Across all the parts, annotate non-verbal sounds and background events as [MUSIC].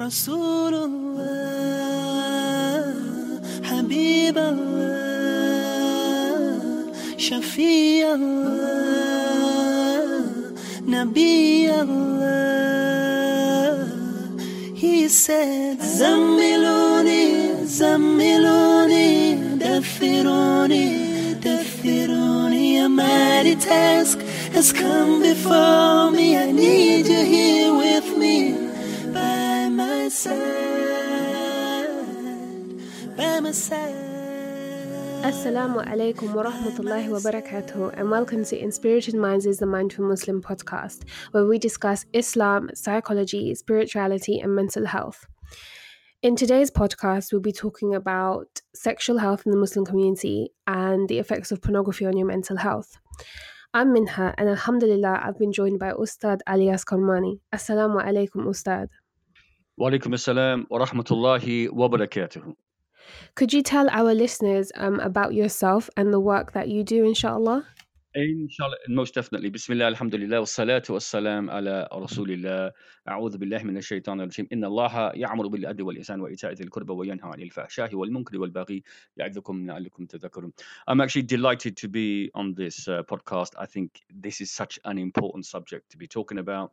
رسول الله حبيب الله شفيع الله نبي الله He said زملوني زملوني دثروني دثروني A mighty task has come before me I need you here Assalamu alaikum wa rahmatullahi wa barakatuh, and welcome to Inspirited Minds is the Mindful Muslim podcast, where we discuss Islam, psychology, spirituality, and mental health. In today's podcast, we'll be talking about sexual health in the Muslim community and the effects of pornography on your mental health. I'm Minha, and Alhamdulillah, I've been joined by Ustad Alyas Karmani. Assalamu alaikum, Ustad. Walaikum assalam wa rahmatullahi wa barakatuh. Could you tell our listeners um, about yourself and the work that you do, inshallah? Inshallah, most definitely. Bismillah, alhamdulillah, wa salatu wa salam ala rasulillah. أعوذ بالله من الشيطان الرجيم إن الله يعمر بالعدل والإحسان وإيتاء ذي القربى وينهى عن الفحشاء والمنكر والبغي يعظكم لعلكم تذكرون. I'm actually delighted to be on this uh, podcast. I think this is such an important subject to be talking about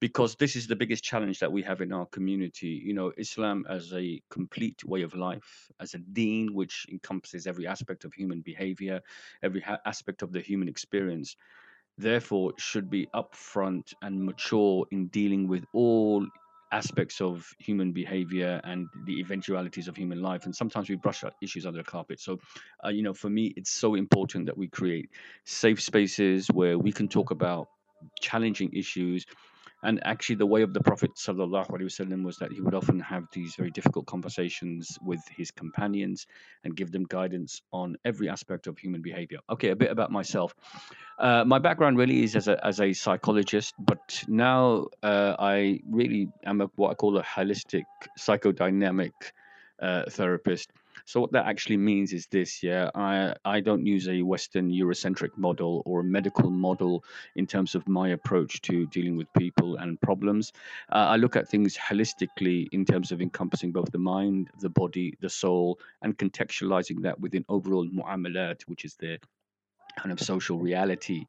because this is the biggest challenge that we have in our community. You know, Islam as a complete way of life, as a deen which encompasses every aspect of human behavior, every ha- aspect of the human experience, therefore should be upfront and mature in dealing with all aspects of human behavior and the eventualities of human life and sometimes we brush issues under the carpet so uh, you know for me it's so important that we create safe spaces where we can talk about challenging issues and actually, the way of the Prophet wasallam was that he would often have these very difficult conversations with his companions and give them guidance on every aspect of human behavior. Okay, a bit about myself. Uh, my background really is as a as a psychologist, but now uh, I really am a, what I call a holistic psychodynamic uh, therapist. So what that actually means is this, yeah, I I don't use a Western Eurocentric model or a medical model in terms of my approach to dealing with people and problems. Uh, I look at things holistically in terms of encompassing both the mind, the body, the soul, and contextualizing that within overall mu'amalat, which is the kind of social reality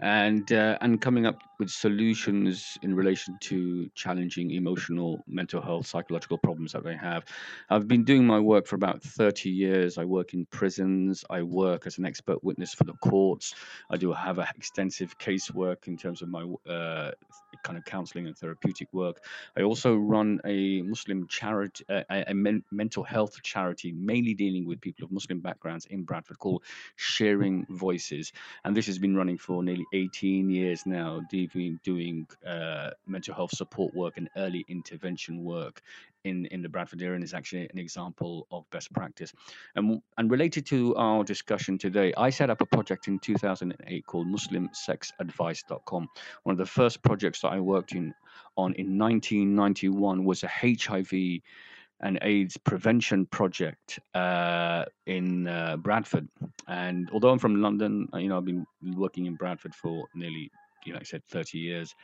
and uh, and coming up with solutions in relation to challenging emotional mental health psychological problems that they have. I've been doing my work for about 30 years. I work in prisons. I work as an expert witness for the courts. I do have a extensive casework in terms of my uh, kind of counseling and therapeutic work. I also run a muslim charity uh, a men- mental health charity mainly dealing with people of muslim backgrounds in bradford called sharing voices. And this has been running for nearly 18 years now doing, doing uh, mental health support work and early intervention work in, in the Bradford area and is actually an example of best practice. And, and related to our discussion today, I set up a project in 2008 called MuslimSexAdvice.com. One of the first projects that I worked in on in 1991 was a HIV an AIDS prevention project uh, in uh, Bradford. And although I'm from London, uh, you know, I've been working in Bradford for nearly, you know, I said 30 years.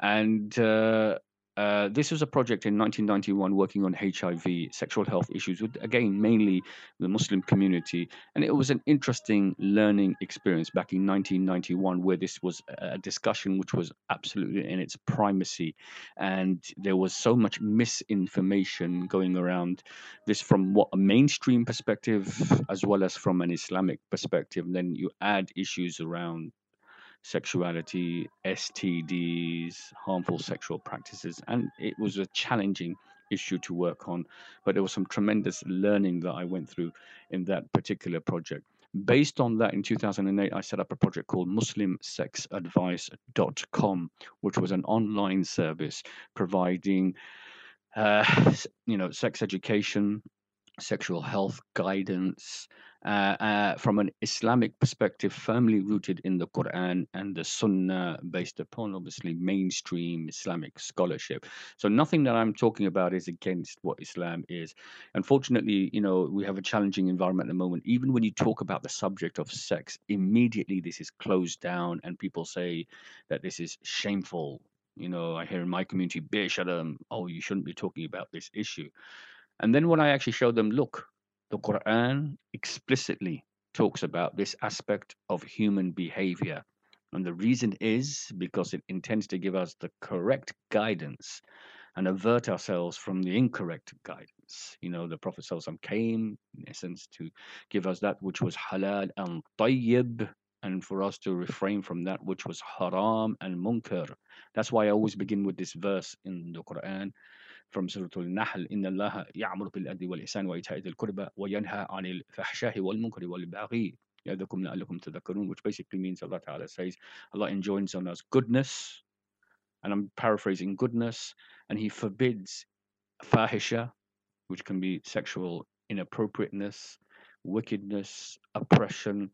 And uh, uh, this was a project in 1991 working on HIV, sexual health issues, with again mainly the Muslim community, and it was an interesting learning experience back in 1991, where this was a discussion which was absolutely in its primacy, and there was so much misinformation going around this from what a mainstream perspective as well as from an Islamic perspective. And then you add issues around sexuality, STDs, harmful sexual practices, and it was a challenging issue to work on. But there was some tremendous learning that I went through in that particular project. Based on that, in 2008, I set up a project called MuslimSexAdvice.com, which was an online service providing, uh, you know, sex education, sexual health guidance, Uh, uh, from an Islamic perspective, firmly rooted in the Quran and the Sunnah, based upon obviously mainstream Islamic scholarship. So nothing that I'm talking about is against what Islam is. Unfortunately, you know, we have a challenging environment at the moment. Even when you talk about the subject of sex, immediately this is closed down, and people say that this is shameful You know, I hear in my community, Bisharam, oh, you shouldn't be talking about this issue. And then when I actually show them, look, the Quran explicitly talks about this aspect of human behavior. And the reason is because it intends to give us the correct guidance and avert ourselves from the incorrect guidance. You know, the Prophet came, in essence, to give us that which was halal and tayyib, and for us to refrain from that which was haram and munkar. That's why I always begin with this verse in the Quran from Surah Al-Nahl, إن الله يأمر بالعدل والإحسان وإيتاء ذي القربى وينهى عن الفحشاء والمنكر والبغي يعظكم لعلكم تذكرون, which basically means Allah Ta'ala says, Allah enjoins on us goodness, and I'm paraphrasing goodness, and He forbids fahisha, which can be sexual inappropriateness, wickedness, oppression,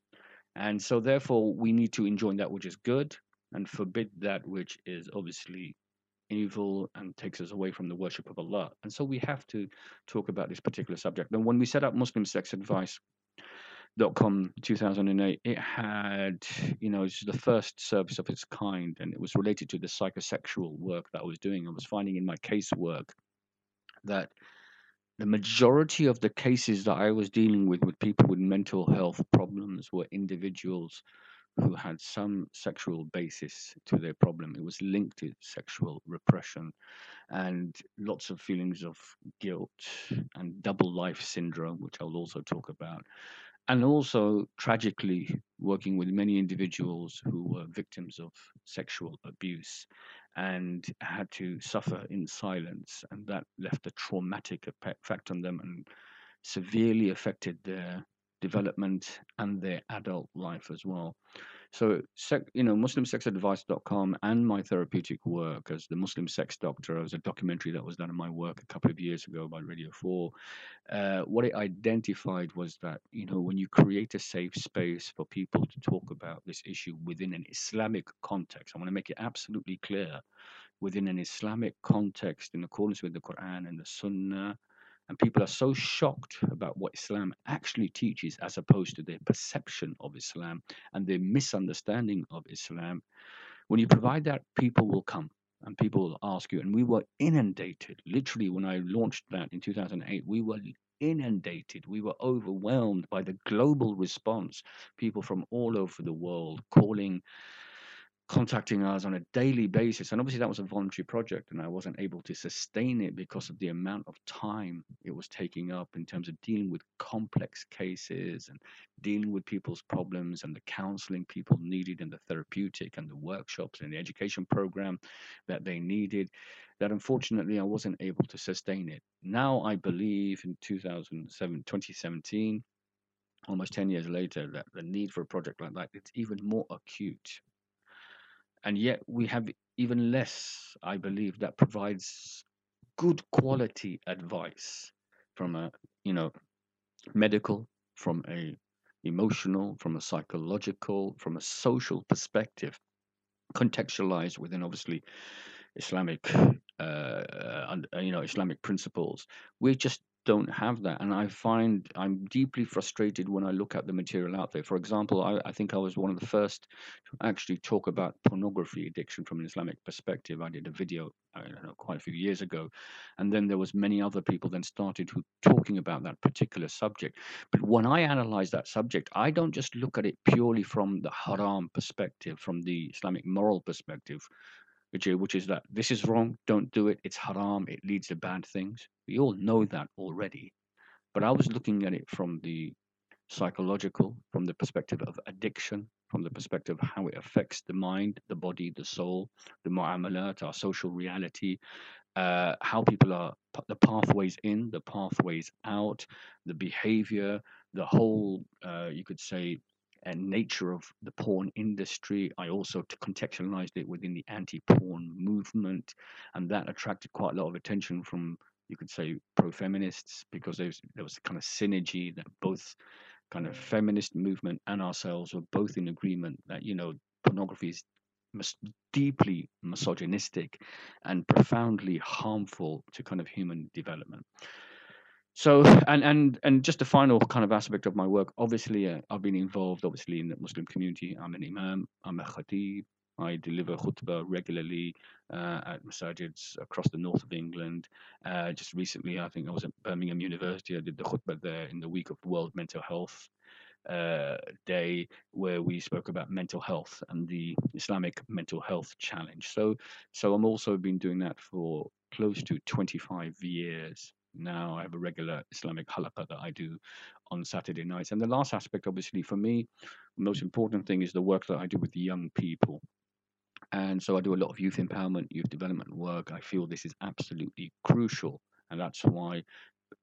and so therefore we need to enjoin that which is good and forbid that which is obviously evil and takes us away from the worship of Allah. And so we have to talk about this particular subject. And when we set up Muslim Sex Advice, com 2008 it had you know it's the first service of its kind and it was related to the psychosexual work that i was doing i was finding in my casework that the majority of the cases that i was dealing with with people with mental health problems were individuals who had some sexual basis to their problem. It was linked to sexual repression and lots of feelings of guilt and double life syndrome which i'll also talk about. And also tragically working with many individuals who were victims of sexual abuse and had to suffer in silence and that left a traumatic effect on them and severely affected their development and their adult life as well so, you know, MuslimSexAdvice.com and my therapeutic work as the Muslim sex doctor. Was a documentary that was done in my work a couple of years ago by Radio 4. Uh, what it identified was that, you know, when you create a safe space for people to talk about this issue within an Islamic context, I want to make it absolutely clear within an Islamic context in accordance with the Quran and the Sunnah and people are so shocked about what Islam actually teaches as opposed to their perception of Islam and their misunderstanding of Islam. When you provide that, people will come and people will ask you. And we were inundated. Literally, when I launched that in 2008, we were inundated. We were overwhelmed by the global response. People from all over the world calling contacting us on a daily basis. And obviously, that was a voluntary project, and I wasn't able to sustain it because of the amount of time it was taking up in terms of dealing with complex cases and dealing with people's problems and the counseling people needed and the therapeutic and the workshops and the education program that they needed. That unfortunately, I wasn't able to sustain it. Now, I believe in 2007, 2017, almost 10 years later, that the need for a project like that it's even more acute and yet we have even less, I believe, that provides good quality advice from a you know medical, from a emotional, from a psychological, from a social perspective, contextualized within obviously Islamic, uh, uh, you know, Islamic principles. We just don't have that. And I find I'm deeply frustrated when I look at the material out there. For example, I, I, think I was one of the first to actually talk about pornography addiction from an Islamic perspective. I did a video, I don't know, quite a few years ago. And then there was many other people then started who talking about that particular subject. But when I analyze that subject, I don't just look at it purely from the haram perspective, from the Islamic moral perspective, which is, which is that this is wrong, don't do it, it's haram, it leads to bad things. We all know that already. But I was looking at it from the psychological, from the perspective of addiction, from the perspective of how it affects the mind, the body, the soul, the mu'amalat, our social reality, uh, how people are, the pathways in, the pathways out, the behavior, the whole, uh, you could say, Uh, nature of the porn industry. I also contextualized it within the anti-porn movement, and that attracted quite a lot of attention from you could say pro-feminists because there was, there was a kind of synergy that both kind of feminist movement and ourselves were both in agreement that you know pornography is deeply misogynistic and profoundly harmful to kind of human development so and and and just a final kind of aspect of my work obviously uh, i've been involved obviously in the muslim community i'm an imam i'm a khatib I deliver khutbah regularly uh, at masajids across the north of England. Uh, just recently, I think I was at Birmingham University. I did the khutbah there in the week of World Mental Health uh, Day, where we spoke about mental health and the Islamic mental health challenge. So, so I'm also been doing that for close to 25 years now. I have a regular Islamic halaqah that I do on Saturday nights. And the last aspect, obviously, for me, the most important thing is the work that I do with the young people. And so I do a lot of youth empowerment, youth development work. I feel this is absolutely crucial. And that's why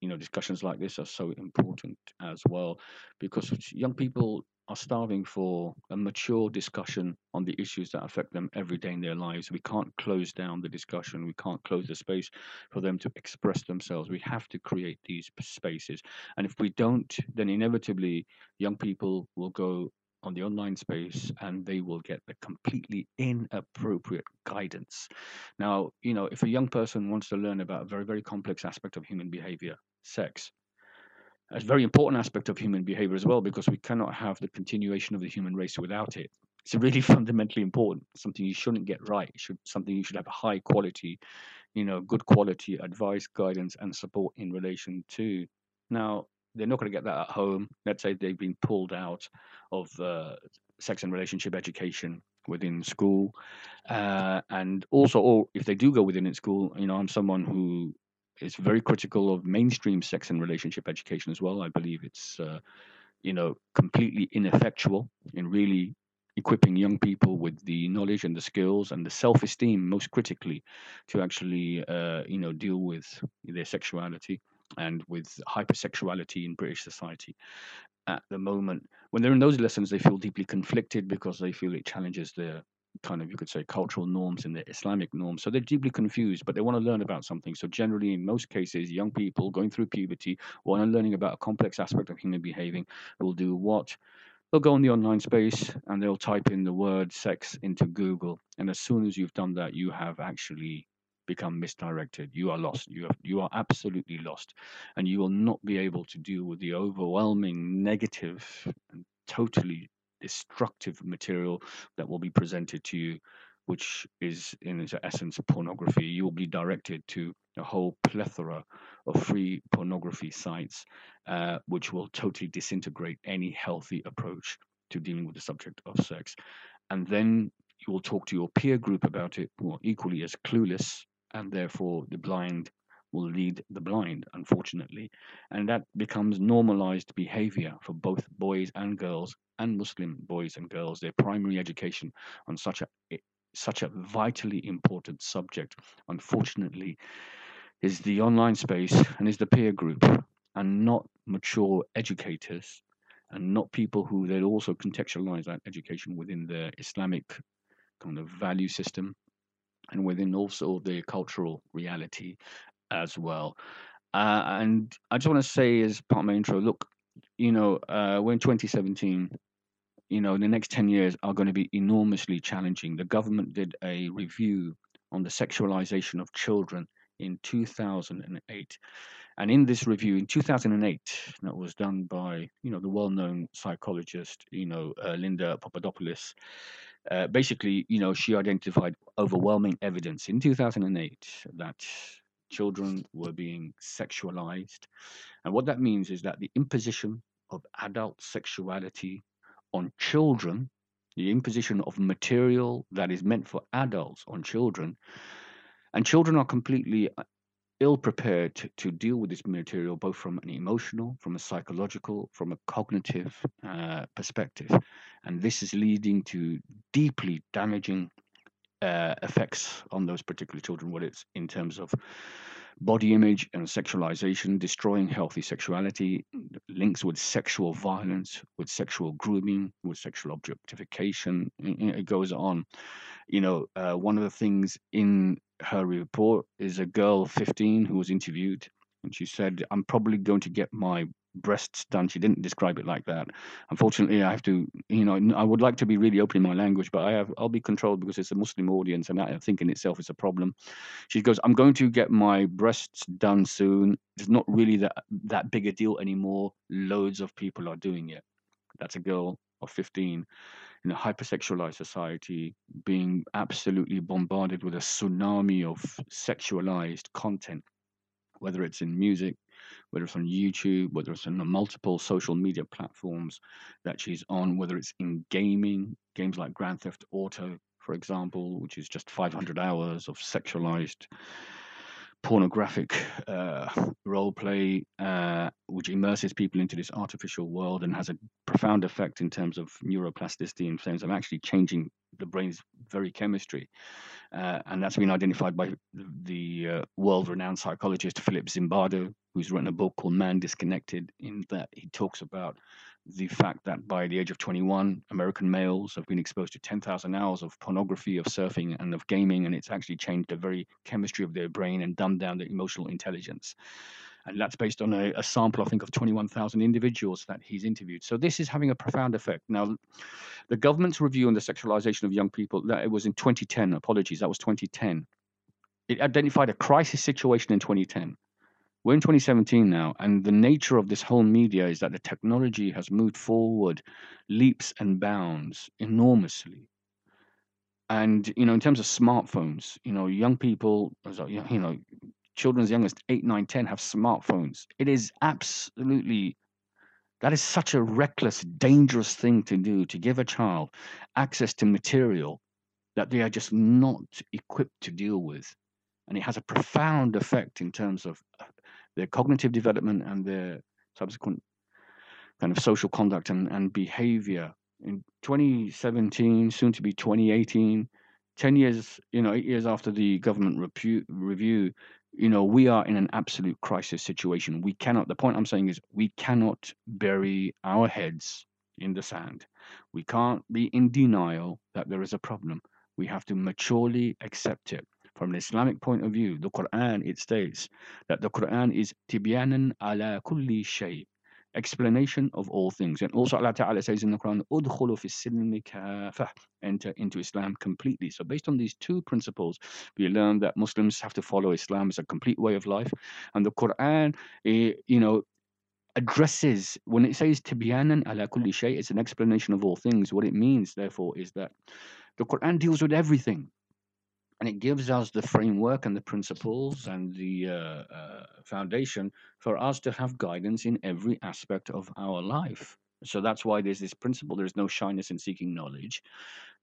you know discussions like this are so important as well because young people are starving for a mature discussion on the issues that affect them every day in their lives. We can't close down the discussion. We can't close the space for them to express themselves. We have to create these spaces. And if we don't, then inevitably young people will go on the online space and they will get the completely inappropriate guidance. Now, you know, if a young person wants to learn about a very, very complex aspect of human behavior, sex, a very important aspect of human behavior as well because we cannot have the continuation of the human race without it. It's really [LAUGHS] fundamentally important, something you shouldn't get right, should something you should have high quality, you know, good quality advice, guidance, and support in relation to. Now, they're not going to get that at home. Let's say they've been pulled out of uh, sex and relationship education within school, uh, and also, or if they do go within it school, you know, I'm someone who is very critical of mainstream sex and relationship education as well. I believe it's, uh, you know, completely ineffectual in really equipping young people with the knowledge and the skills and the self-esteem, most critically, to actually, uh, you know, deal with their sexuality and with hypersexuality in British society at the moment. When they're in those lessons, they feel deeply conflicted because they feel it challenges their kind of you could say cultural norms and the Islamic norms. So they're deeply confused, but they want to learn about something. So generally, in most cases, young people going through puberty to learning about a complex aspect of human behaving will do what? They'll go on the online space and they'll type in the word sex into Google. And as soon as you've done that, you have actually become misdirected. You are lost. You have, you are absolutely lost, and you will not be able to deal with the overwhelming negative and totally destructive material that will be presented to you, which is in its essence pornography. You will be directed to a whole plethora of free pornography sites, uh, which will totally disintegrate any healthy approach to dealing with the subject of sex. And then you will talk to your peer group about it, who are equally as clueless and therefore the blind will lead the blind, unfortunately. And that becomes normalized behavior for both boys and girls and Muslim boys and girls, their primary education on such a such a vitally important subject, unfortunately, is the online space and is the peer group and not mature educators and not people who then also contextualize that education within their Islamic kind of value system and within also the cultural reality as well. Uh, and I just want to say, as part of my intro, look, you know, uh, we're in 2017. You know, the next 10 years are going to be enormously challenging. The government did a review on the sexualization of children in 2008. And in this review in 2008, that was done by, you know, the well-known psychologist, you know, uh, Linda Papadopoulos, uh, basically, you know, she identified overwhelming evidence in 2008 that children were being sexualized. And what that means is that the imposition of adult sexuality on children, the imposition of material that is meant for adults on children, and children are completely uh, ill prepared to, deal with this material, both from an emotional, from a psychological, from a cognitive uh, perspective. And this is leading to deeply damaging uh, effects on those particular children, whether it's in terms of body image and sexualization, destroying healthy sexuality, links with sexual violence, with sexual grooming, with sexual objectification. It goes on. You know, uh, one of the things in her report is a girl 15 who was interviewed, and she said, I'm probably going to get my breasts done. She didn't describe it like that. Unfortunately, I have to, you know, I would like to be really open in my language, but I have, I'll be controlled because it's a Muslim audience, and that I think in itself is a problem. She goes, "I'm going to get my breasts done soon. It's not really that that big a deal anymore. Loads of people are doing it." That's a girl of 15 in a hypersexualized society, being absolutely bombarded with a tsunami of sexualized content, whether it's in music, whether it's on YouTube, whether it's on the multiple social media platforms that she's on, whether it's in gaming, games like Grand Theft Auto, for example, which is just 500 hours of sexualized pornographic uh, role play, uh, which immerses people into this artificial world and has a profound effect in terms of neuroplasticity, in terms of actually changing the brain's very chemistry. Uh, and that's been identified by the uh, world-renowned psychologist Philip Zimbardo, who's written a book called Man Disconnected. In that, he talks about the fact that by the age of 21, American males have been exposed to 10,000 hours of pornography, of surfing, and of gaming, and it's actually changed the very chemistry of their brain and dumbed down their emotional intelligence. And that's based on a, a sample, I think, of 21,000 individuals that he's interviewed. So this is having a profound effect. Now, the government's review on the sexualization of young people, that it was in 2010, apologies, that was 2010. It identified a crisis situation in 2010 we're in 2017 now, and the nature of this whole media is that the technology has moved forward leaps and bounds enormously. And you know, in terms of smartphones, you know, young people, you know, children as young as eight, nine, ten have smartphones. It is absolutely that is such a reckless, dangerous thing to do to give a child access to material that they are just not equipped to deal with. And it has a profound effect in terms of their cognitive development and their subsequent kind of social conduct and, and behavior. In 2017, soon to be 2018, 10 years, you know, eight years after the government repu- review, you know, we are in an absolute crisis situation. We cannot, the point I'm saying is, we cannot bury our heads in the sand. We can't be in denial that there is a problem. We have to maturely accept it. From an Islamic point of view, the Quran, it states that the Quran is tibyanan ala kulli shay, explanation of all things. And also Allah Ta'ala says in the Quran, Udkhulu fi kafah, enter into Islam completely. So based on these two principles, we learn that Muslims have to follow Islam as a complete way of life. And the Quran, eh, you know, addresses when it says tibyanan ala kulli shay, it's an explanation of all things. What it means, therefore, is that the Quran deals with everything and it gives us the framework and the principles and the uh, uh, foundation for us to have guidance in every aspect of our life. So that's why there's this principle there's no shyness in seeking knowledge,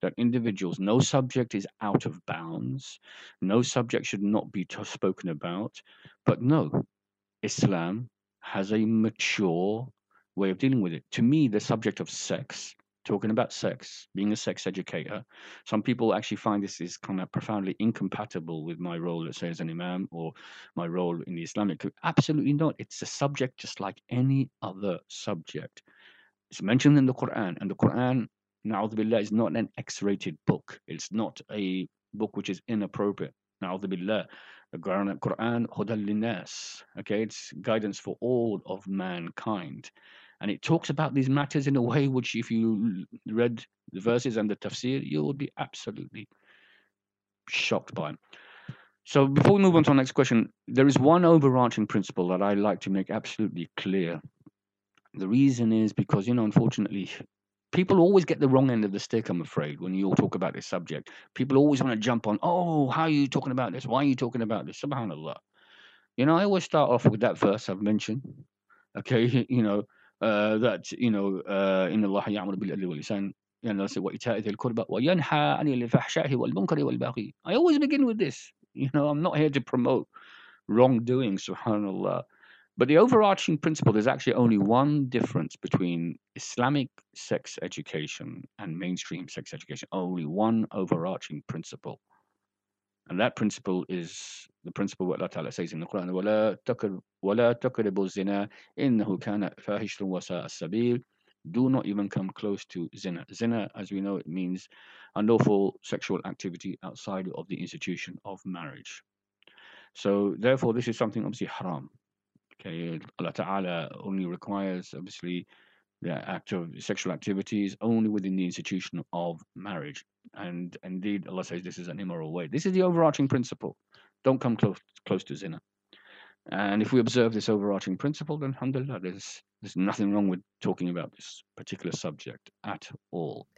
that individuals, no subject is out of bounds, no subject should not be t- spoken about. But no, Islam has a mature way of dealing with it. To me, the subject of sex talking about sex, being a sex educator, some people actually find this is kind of profoundly incompatible with my role, let's say, as an imam or my role in the Islamic. Absolutely not. It's a subject just like any other subject. It's mentioned in the Quran, and the Quran, billah, is not an X-rated book. It's not a book which is inappropriate. billah. The Quran, Quran, Okay, it's guidance for all of mankind and it talks about these matters in a way which, if you read the verses and the tafsir, you would be absolutely shocked by. So, before we move on to our next question, there is one overarching principle that I like to make absolutely clear. The reason is because, you know, unfortunately, people always get the wrong end of the stick, I'm afraid, when you all talk about this subject. People always want to jump on, oh, how are you talking about this? Why are you talking about this? Subhanallah. You know, I always start off with that verse I've mentioned. Okay, [LAUGHS] you know, uh, that you know uh, إن الله يأمر بالعدل والإحسان يعني وإيتاء ذي القربى وينهى عن الفحشاء والمنكر والبغي I always begin with this [LAUGHS] you know I'm not here to promote wrongdoing subhanallah but the overarching principle there's actually only one difference between Islamic sex education and mainstream sex education only one overarching principle and that principle is the principle what Allah Ta'ala says in the Quran, وَلَا تَقْرِبُوا الزِّنَا إِنَّهُ كَانَ فَاحِشًا وَسَاءَ السَّبِيلِ Do not even come close to zina. Zina, as we know, it means unlawful sexual activity outside of the institution of marriage. So, therefore, this is something obviously haram. Okay, Allah Ta'ala only requires, obviously, the act of sexual activities only within the institution of marriage. And indeed, Allah says this is an immoral way. This is the overarching principle. Don't come close close to zina. And if we observe this overarching principle, then alhamdulillah, there's, there's nothing wrong with talking about this particular subject at all.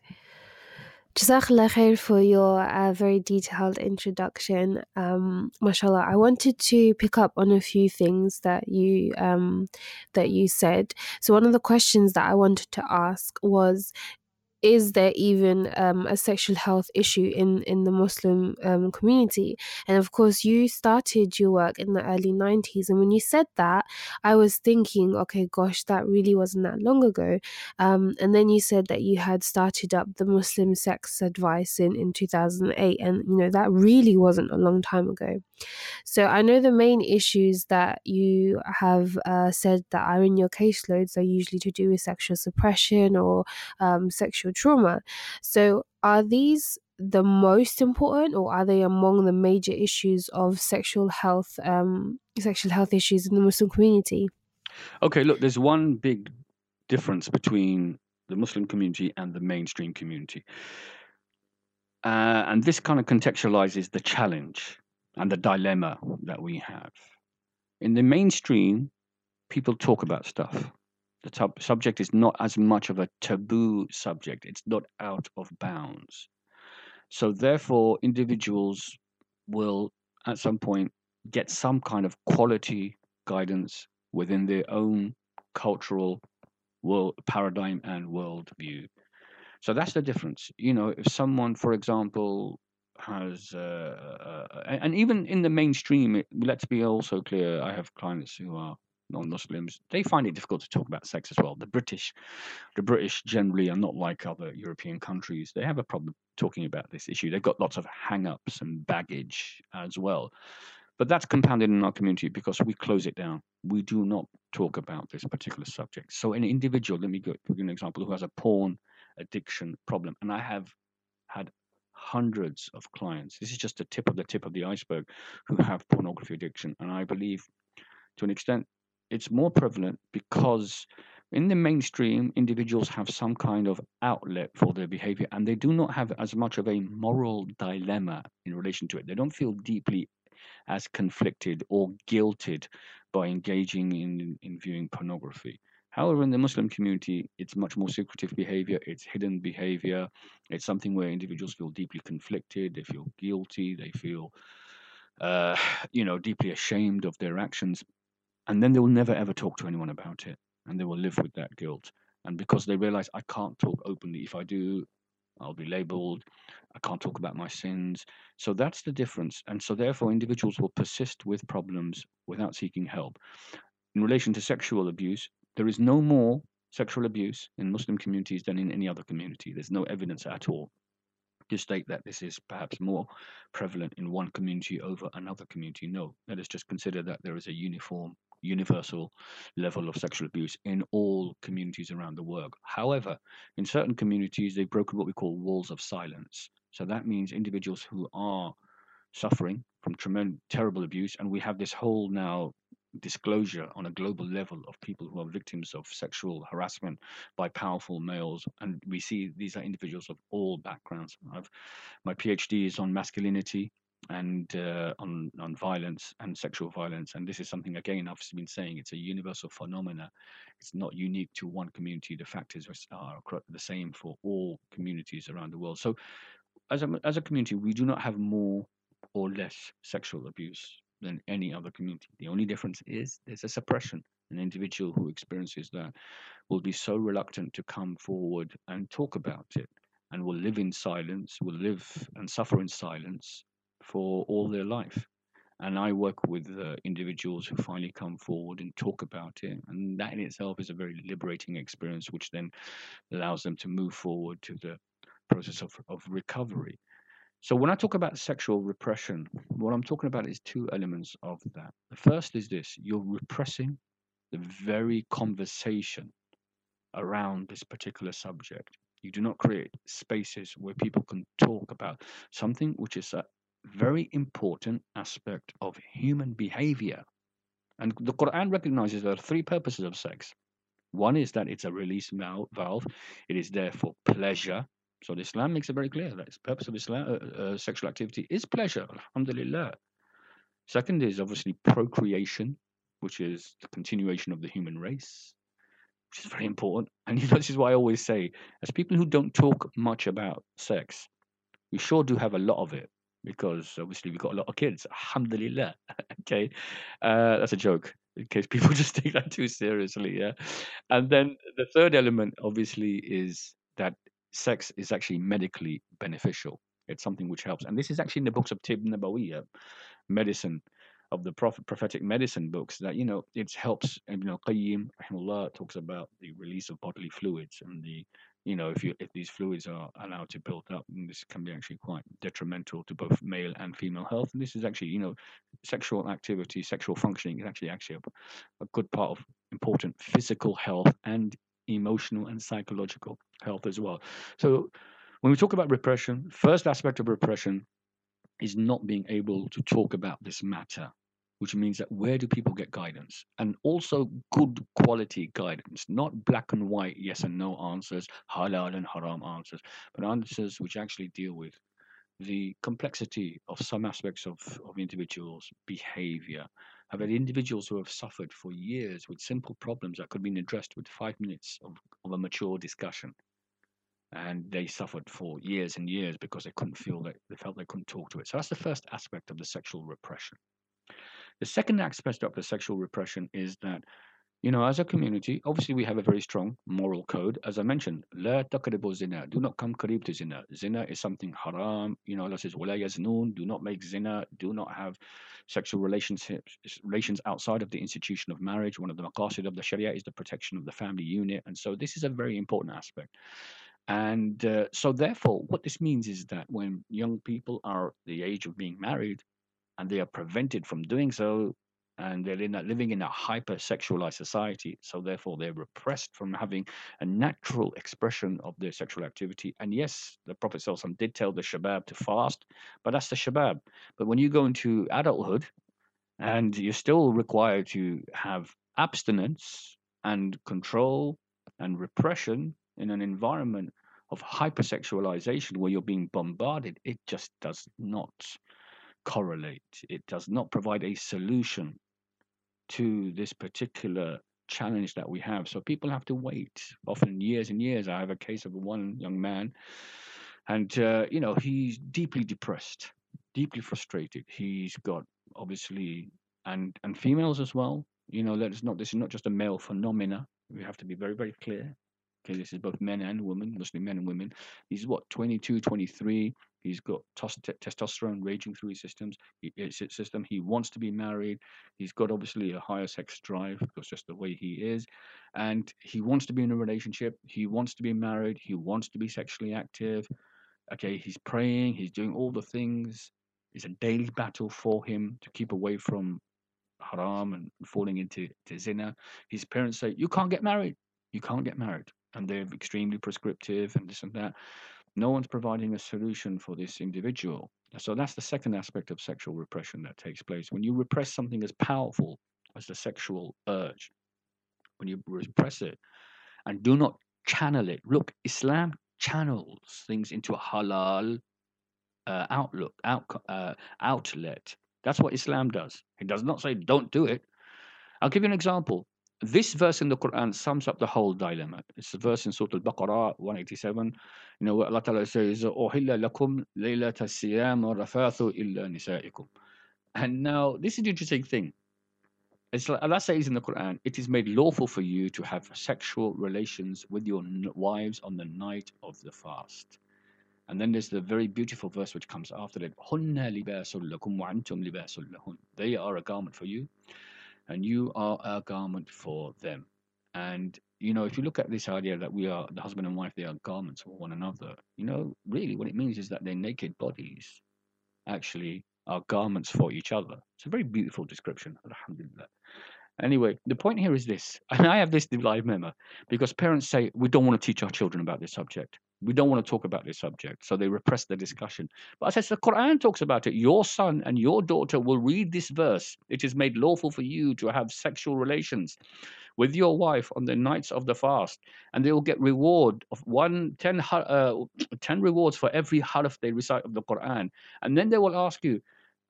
Jazakallah khair for your uh, very detailed introduction. Um, mashallah, I wanted to pick up on a few things that you um, that you said. So one of the questions that I wanted to ask was is there even um, a sexual health issue in in the Muslim um, community? And of course, you started your work in the early '90s, and when you said that, I was thinking, okay, gosh, that really wasn't that long ago. Um, and then you said that you had started up the Muslim Sex Advice in in 2008, and you know that really wasn't a long time ago. So I know the main issues that you have uh, said that are in your caseloads are usually to do with sexual suppression or um, sexual trauma. So are these the most important, or are they among the major issues of sexual health, um, sexual health issues in the Muslim community? Okay, look, there's one big difference between the Muslim community and the mainstream community. Uh, and this kind of contextualizes the challenge and the dilemma that we have. In the mainstream, people talk about stuff. The tub- subject is not as much of a taboo subject, it's not out of bounds. So, therefore, individuals will at some point get some kind of quality guidance within their own cultural world paradigm and worldview. So that's the difference. You know, if someone, for example, has, uh, uh, and even in the mainstream, it, let's be also clear. I have clients who are non-Muslims. They find it difficult to talk about sex as well. The British, the British generally are not like other European countries. They have a problem talking about this issue. They've got lots of hang-ups and baggage as well. But that's compounded in our community because we close it down. We do not talk about this particular subject. So an individual, let me give you an example, who has a porn addiction problem, and I have had hundreds of clients. This is just the tip of the tip of the iceberg who have pornography addiction. And I believe to an extent it's more prevalent because in the mainstream, individuals have some kind of outlet for their behavior and they do not have as much of a moral dilemma in relation to it. They don't feel deeply as conflicted or guilted by engaging in, in viewing pornography. However, in the Muslim community, it's much more secretive behavior, it's hidden behavior, it's something where individuals feel deeply conflicted, they feel guilty, they feel, uh, [SIGHS] you know, deeply ashamed of their actions. And then they will never ever talk to anyone about it and they will live with that guilt. And because they realize I can't talk openly, if I do, I'll be labeled, I can't talk about my sins. So that's the difference. And so, therefore, individuals will persist with problems without seeking help. In relation to sexual abuse, there is no more sexual abuse in Muslim communities than in any other community. There's no evidence at all to state that this is perhaps more prevalent in one community over another community. No, let us just consider that there is a uniform, universal level of sexual abuse in all communities around the world. However, in certain communities, they've broken what we call walls of silence. So that means individuals who are suffering from tremendous, terrible abuse, and we have this whole now disclosure on a global level of people who are victims of sexual harassment by powerful males and we see these are individuals of all backgrounds I've, my phd is on masculinity and uh, on on violence and sexual violence and this is something again i've been saying it's a universal phenomena it's not unique to one community the factors are the same for all communities around the world so as a, as a community we do not have more or less sexual abuse than any other community. The only difference is there's a suppression. An individual who experiences that will be so reluctant to come forward and talk about it and will live in silence, will live and suffer in silence for all their life. And I work with uh, individuals who finally come forward and talk about it. And that in itself is a very liberating experience, which then allows them to move forward to the process of, of recovery. So when I talk about sexual repression, what I'm talking about is two elements of that. The first is this you're repressing the very conversation around this particular subject. You do not create spaces where people can talk about something which is a very important aspect of human behavior. And the Quran recognizes there are three purposes of sex. One is that it's a release valve, it is there for pleasure, so the Islam makes it very clear that the purpose of Islam, uh, uh, sexual activity is pleasure. Alhamdulillah. Second is obviously procreation, which is the continuation of the human race, which is very important. [LAUGHS] And you know, this is why I always say, as people who don't talk much about sex, we sure do have a lot of it because obviously we've got a lot of kids. Alhamdulillah. [LAUGHS] okay. Uh, that's a joke in case people [LAUGHS] just take that too seriously. Yeah. And then the third element, obviously, is that sex is actually medically beneficial. It's something which helps. And this is actually in the books of Tib Nabawiyya, medicine of the prophet, prophetic medicine books that you know it helps you know Qayyim rahimahullah talks about the release of bodily fluids and the you know if you if these fluids are allowed to build up this can be actually quite detrimental to both male and female health. And this is actually you know sexual activity sexual functioning is actually actually a, a good part of important physical health and emotional and psychological health as well. So when we talk about repression first aspect of repression is not being able to talk about this matter which means that where do people get guidance? And also good quality guidance not black and white yes and no answers halal and haram answers but answers which actually deal with the complexity of some aspects of, of individuals behavior. I've had individuals who have suffered for years with simple problems that could have been addressed with five minutes of, of a mature discussion. And they suffered for years and years because they couldn't feel that they felt they couldn't talk to it. So that's the first aspect of the sexual repression the second aspect of the sexual repression is that, you know, as a community, obviously we have a very strong moral code. As I mentioned, la taqribu zina, do not come qarib to zina. Zina is something haram. You know, Allah says, wala yaznun, do not make zina, do not have sexual relationships, relations outside of the institution of marriage. One of the maqasid of the Sharia is the protection of the family unit. And so this is a very important aspect. And uh, so, therefore, what this means is that when young people are the age of being married, and they are prevented from doing so and they're in a, living in a hyper-sexualized society so therefore they're repressed from having a natural expression of their sexual activity. And yes the prophet Sallallahu did tell the shabab to fast but that's the shabab. But when you go into adulthood and you're still required to have abstinence and control and repression in an environment of hypersexualization where you're being bombarded it just does not correlate. It does not provide a solution to this particular challenge that we have. So people have to wait, often years and years. I have a case of one young man, and uh, you know he's deeply depressed, deeply frustrated. He's got obviously and and females as well. You know, let's not. This is not just a male phenomena. We have to be very very clear. Okay, this is both men and women, mostly men and women. He's what 22, 23. He's got tos- testosterone raging through his systems. His system. He wants to be married. He's got obviously a higher sex drive because just the way he is, and he wants to be in a relationship. He wants to be married. He wants to be sexually active. Okay, he's praying. He's doing all the things. It's a daily battle for him to keep away from haram and falling into to zina. His parents say, "You can't get married. You can't get married," and they're extremely prescriptive and this and that no one's providing a solution for this individual. So that's the second aspect of sexual repression that takes place. When you repress something as powerful as the sexual urge, when you repress it and do not channel it, look, Islam channels things into a halal uh, outlook, out, uh, outlet. That's what Islam does. It does not say don't do it. I'll give you an example This verse in the Quran sums up the whole dilemma. It's a verse in Surah Al-Baqarah 187. You know, what Allah Ta'ala says, أُحِلَّ لَكُمْ لَيْلَةَ الصِّيَامِ وَالرَّفَاثُ إِلَّا نِسَائِكُمْ And now, this is the interesting thing. It's like Allah says in the Quran, it is made lawful for you to have sexual relations with your wives on the night of the fast. And then there's the very beautiful verse which comes after that. They are a garment for you and you are a garment for them. And you know, if you look at this idea that we are the husband and wife, they are garments for one another. You know, really, what it means is that their naked bodies actually are garments for each other. It's a very beautiful description. Alhamdulillah. Anyway, the point here is this, [LAUGHS] and I have this live memo because parents say we don't want to teach our children about this subject. We don't want to talk about this subject, so they repress the discussion. But I says the Quran talks about it. Your son and your daughter will read this verse. It is made lawful for you to have sexual relations with your wife on the nights of the fast, and they will get reward of one ten, uh, [CLEARS THROAT] 10 rewards for every harf they recite of the Quran. And then they will ask you,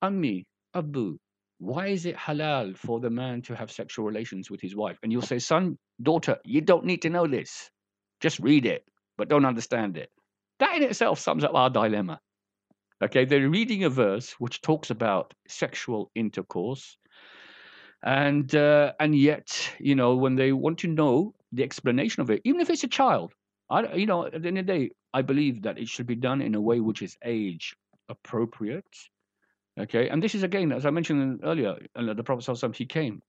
Ammi, Abu, why is it halal for the man to have sexual relations with his wife? And you'll say, son, daughter, you don't need to know this. Just read it, but don't understand it. That in itself sums up our dilemma. Okay, they're reading a verse which talks about sexual intercourse, and uh, and yet, you know, when they want to know the explanation of it, even if it's a child, I, you know, at the end of the day, I believe that it should be done in a way which is age appropriate. Okay, and this is again, as I mentioned earlier, the Prophet he came.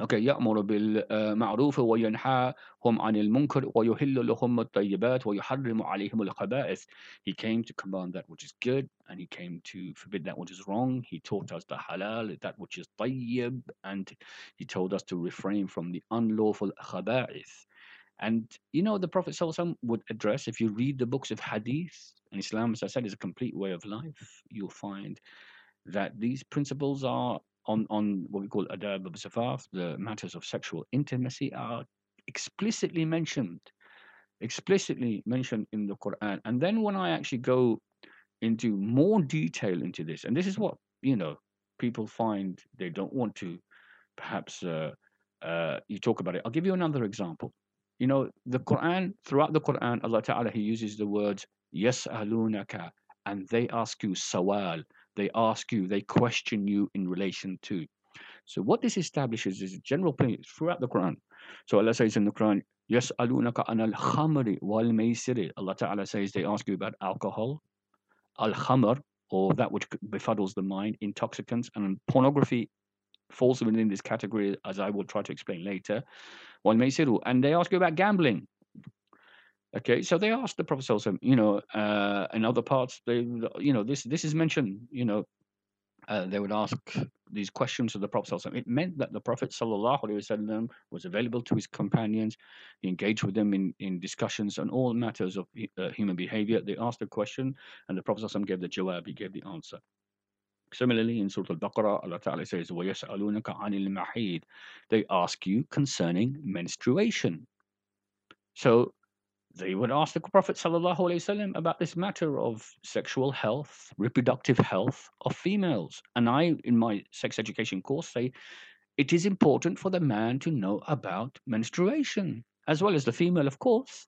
Okay, يأمر بالمعروف وينهاهم عن المنكر ويحل لهم الطيبات ويحرم عليهم الخبائث. He came to command that which is good and he came to forbid that which is wrong. He taught us the halal, that which is tayyib, and he told us to refrain from the unlawful khaba'ith. And you know, the Prophet ﷺ would address, if you read the books of hadith, and Islam, as I said, is a complete way of life, you'll find that these principles are on, on what we call adab al-zifaf, the matters of sexual intimacy are explicitly mentioned, explicitly mentioned in the Quran. And then when I actually go into more detail into this, and this is what, you know, people find they don't want to perhaps uh, uh, you talk about it. I'll give you another example. You know, the Quran, throughout the Quran, Allah Ta'ala, He uses the words yas'alunaka, and they ask you sawal, they ask you, they question you in relation to. So what this establishes is a general point throughout the Quran. So Allah says in the Quran, yas'alunaka anal khamri wal maisiri. Allah Ta'ala says they ask you about alcohol, al khamr, or that which befuddles the mind, intoxicants, and pornography falls within this category, as I will try to explain later. And they ask you about gambling. Okay, so they asked the Prophet you know, uh, in other parts, they, you know, this this is mentioned, you know, uh, they would ask these questions to the Prophet It meant that the Prophet was available to his companions, he engaged with them in, in discussions on all matters of uh, human behavior. They asked a question and the Prophet gave the jawab, he gave the answer. Similarly, in Surah Al-Baqarah, Allah Ta'ala says, وَيَسْأَلُونَكَ عَنِ الْمَحِيضِ They ask you concerning menstruation. So they would ask the Prophet ﷺ about this matter of sexual health, reproductive health of females. And I, in my sex education course, say it is important for the man to know about menstruation, as well as the female, of course.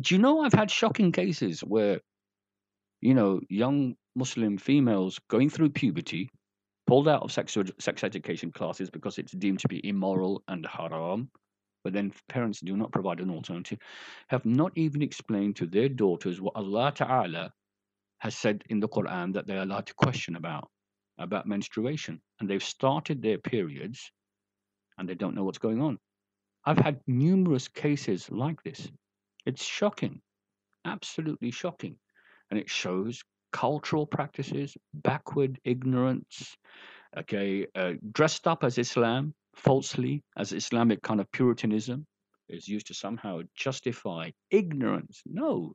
Do you know I've had shocking cases where, you know, young Muslim females going through puberty, pulled out of sex, sex education classes because it's deemed to be immoral and haram, but then parents do not provide an alternative, have not even explained to their daughters what Allah Ta'ala has said in the Quran that they are allowed to question about, about menstruation. And they've started their periods and they don't know what's going on. I've had numerous cases like this. It's shocking, absolutely shocking. And it shows cultural practices, backward ignorance, okay, uh, dressed up as Islam, falsely as Islamic kind of Puritanism is used to somehow justify ignorance. No.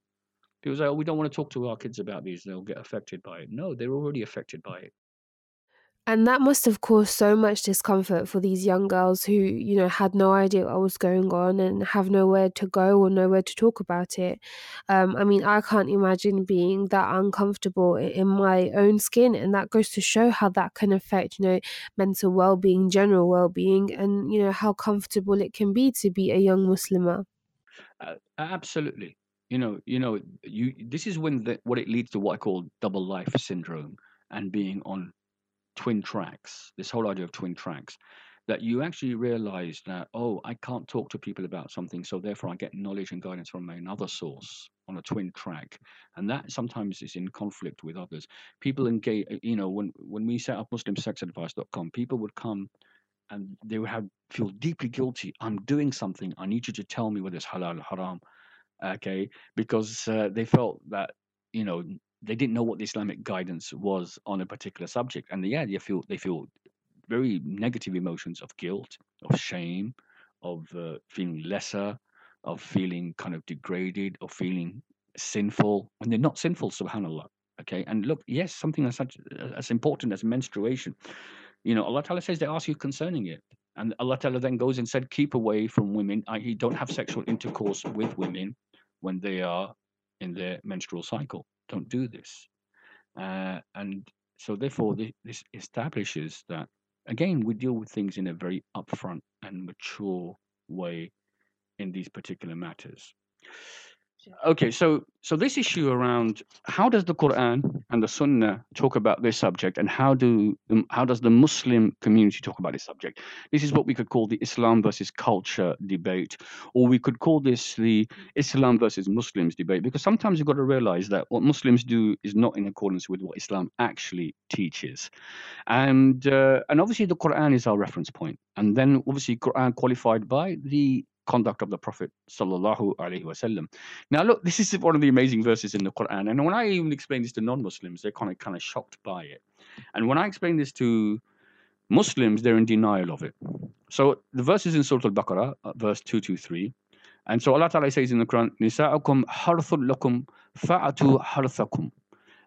People say, oh, we don't want to talk to our kids about these, they'll get affected by it. No, they're already affected by it. And that must have caused so much discomfort for these young girls who, you know, had no idea what was going on and have nowhere to go or nowhere to talk about it. Um, I mean, I can't imagine being that uncomfortable in my own skin. And that goes to show how that can affect, you know, mental well being, general well being, and, you know, how comfortable it can be to be a young Muslimah. Uh, absolutely. You know, you know, you. This is when the, what it leads to what I call double life syndrome and being on twin tracks, this whole idea of twin tracks, that you actually realize that, oh, I can't talk to people about something, so therefore I get knowledge and guidance from another source on a twin track. And that sometimes is in conflict with others. People engage, you know, when, when we set up MuslimSexAdvice.com, people would come and they would have feel deeply guilty. I'm doing something. I need you to tell me whether it's halal or haram. Okay, because uh, they felt that you know they didn't know what the Islamic guidance was on a particular subject, and yeah, they feel they feel very negative emotions of guilt, of shame, of uh, feeling lesser, of feeling kind of degraded, of feeling sinful, and they're not sinful, subhanallah. Okay, and look, yes, something as such as important as menstruation. You know, Allah Ta'ala says they ask you concerning it. And Allah Ta'ala then goes and said, keep away from women, i.e., don't have sexual intercourse with women when they are in their menstrual cycle don't do this. Uh, and so therefore, this establishes that again, we deal with things in a very upfront and mature way in these particular matters. Okay, so so this issue around how does the Quran and the Sunnah talk about this subject, and how do how does the Muslim community talk about this subject? This is what we could call the Islam versus culture debate, or we could call this the Islam versus Muslims debate, because sometimes you've got to realize that what Muslims do is not in accordance with what Islam actually teaches, and uh, and obviously the Quran is our reference point, and then obviously Quran qualified by the conduct of the Prophet sallallahu alaihi wasallam. Now, look, this is one of the amazing verses in the Quran, and when I even explain this to non-Muslims, they're kind of kind of shocked by it, and when I explain this to Muslims, they're in denial of it. So the verse is in Surah Al-Baqarah, uh, verse two two three, and so Allah Taala says in the Quran, "Nisa'ukum harthul lakum fa'atu harthakum."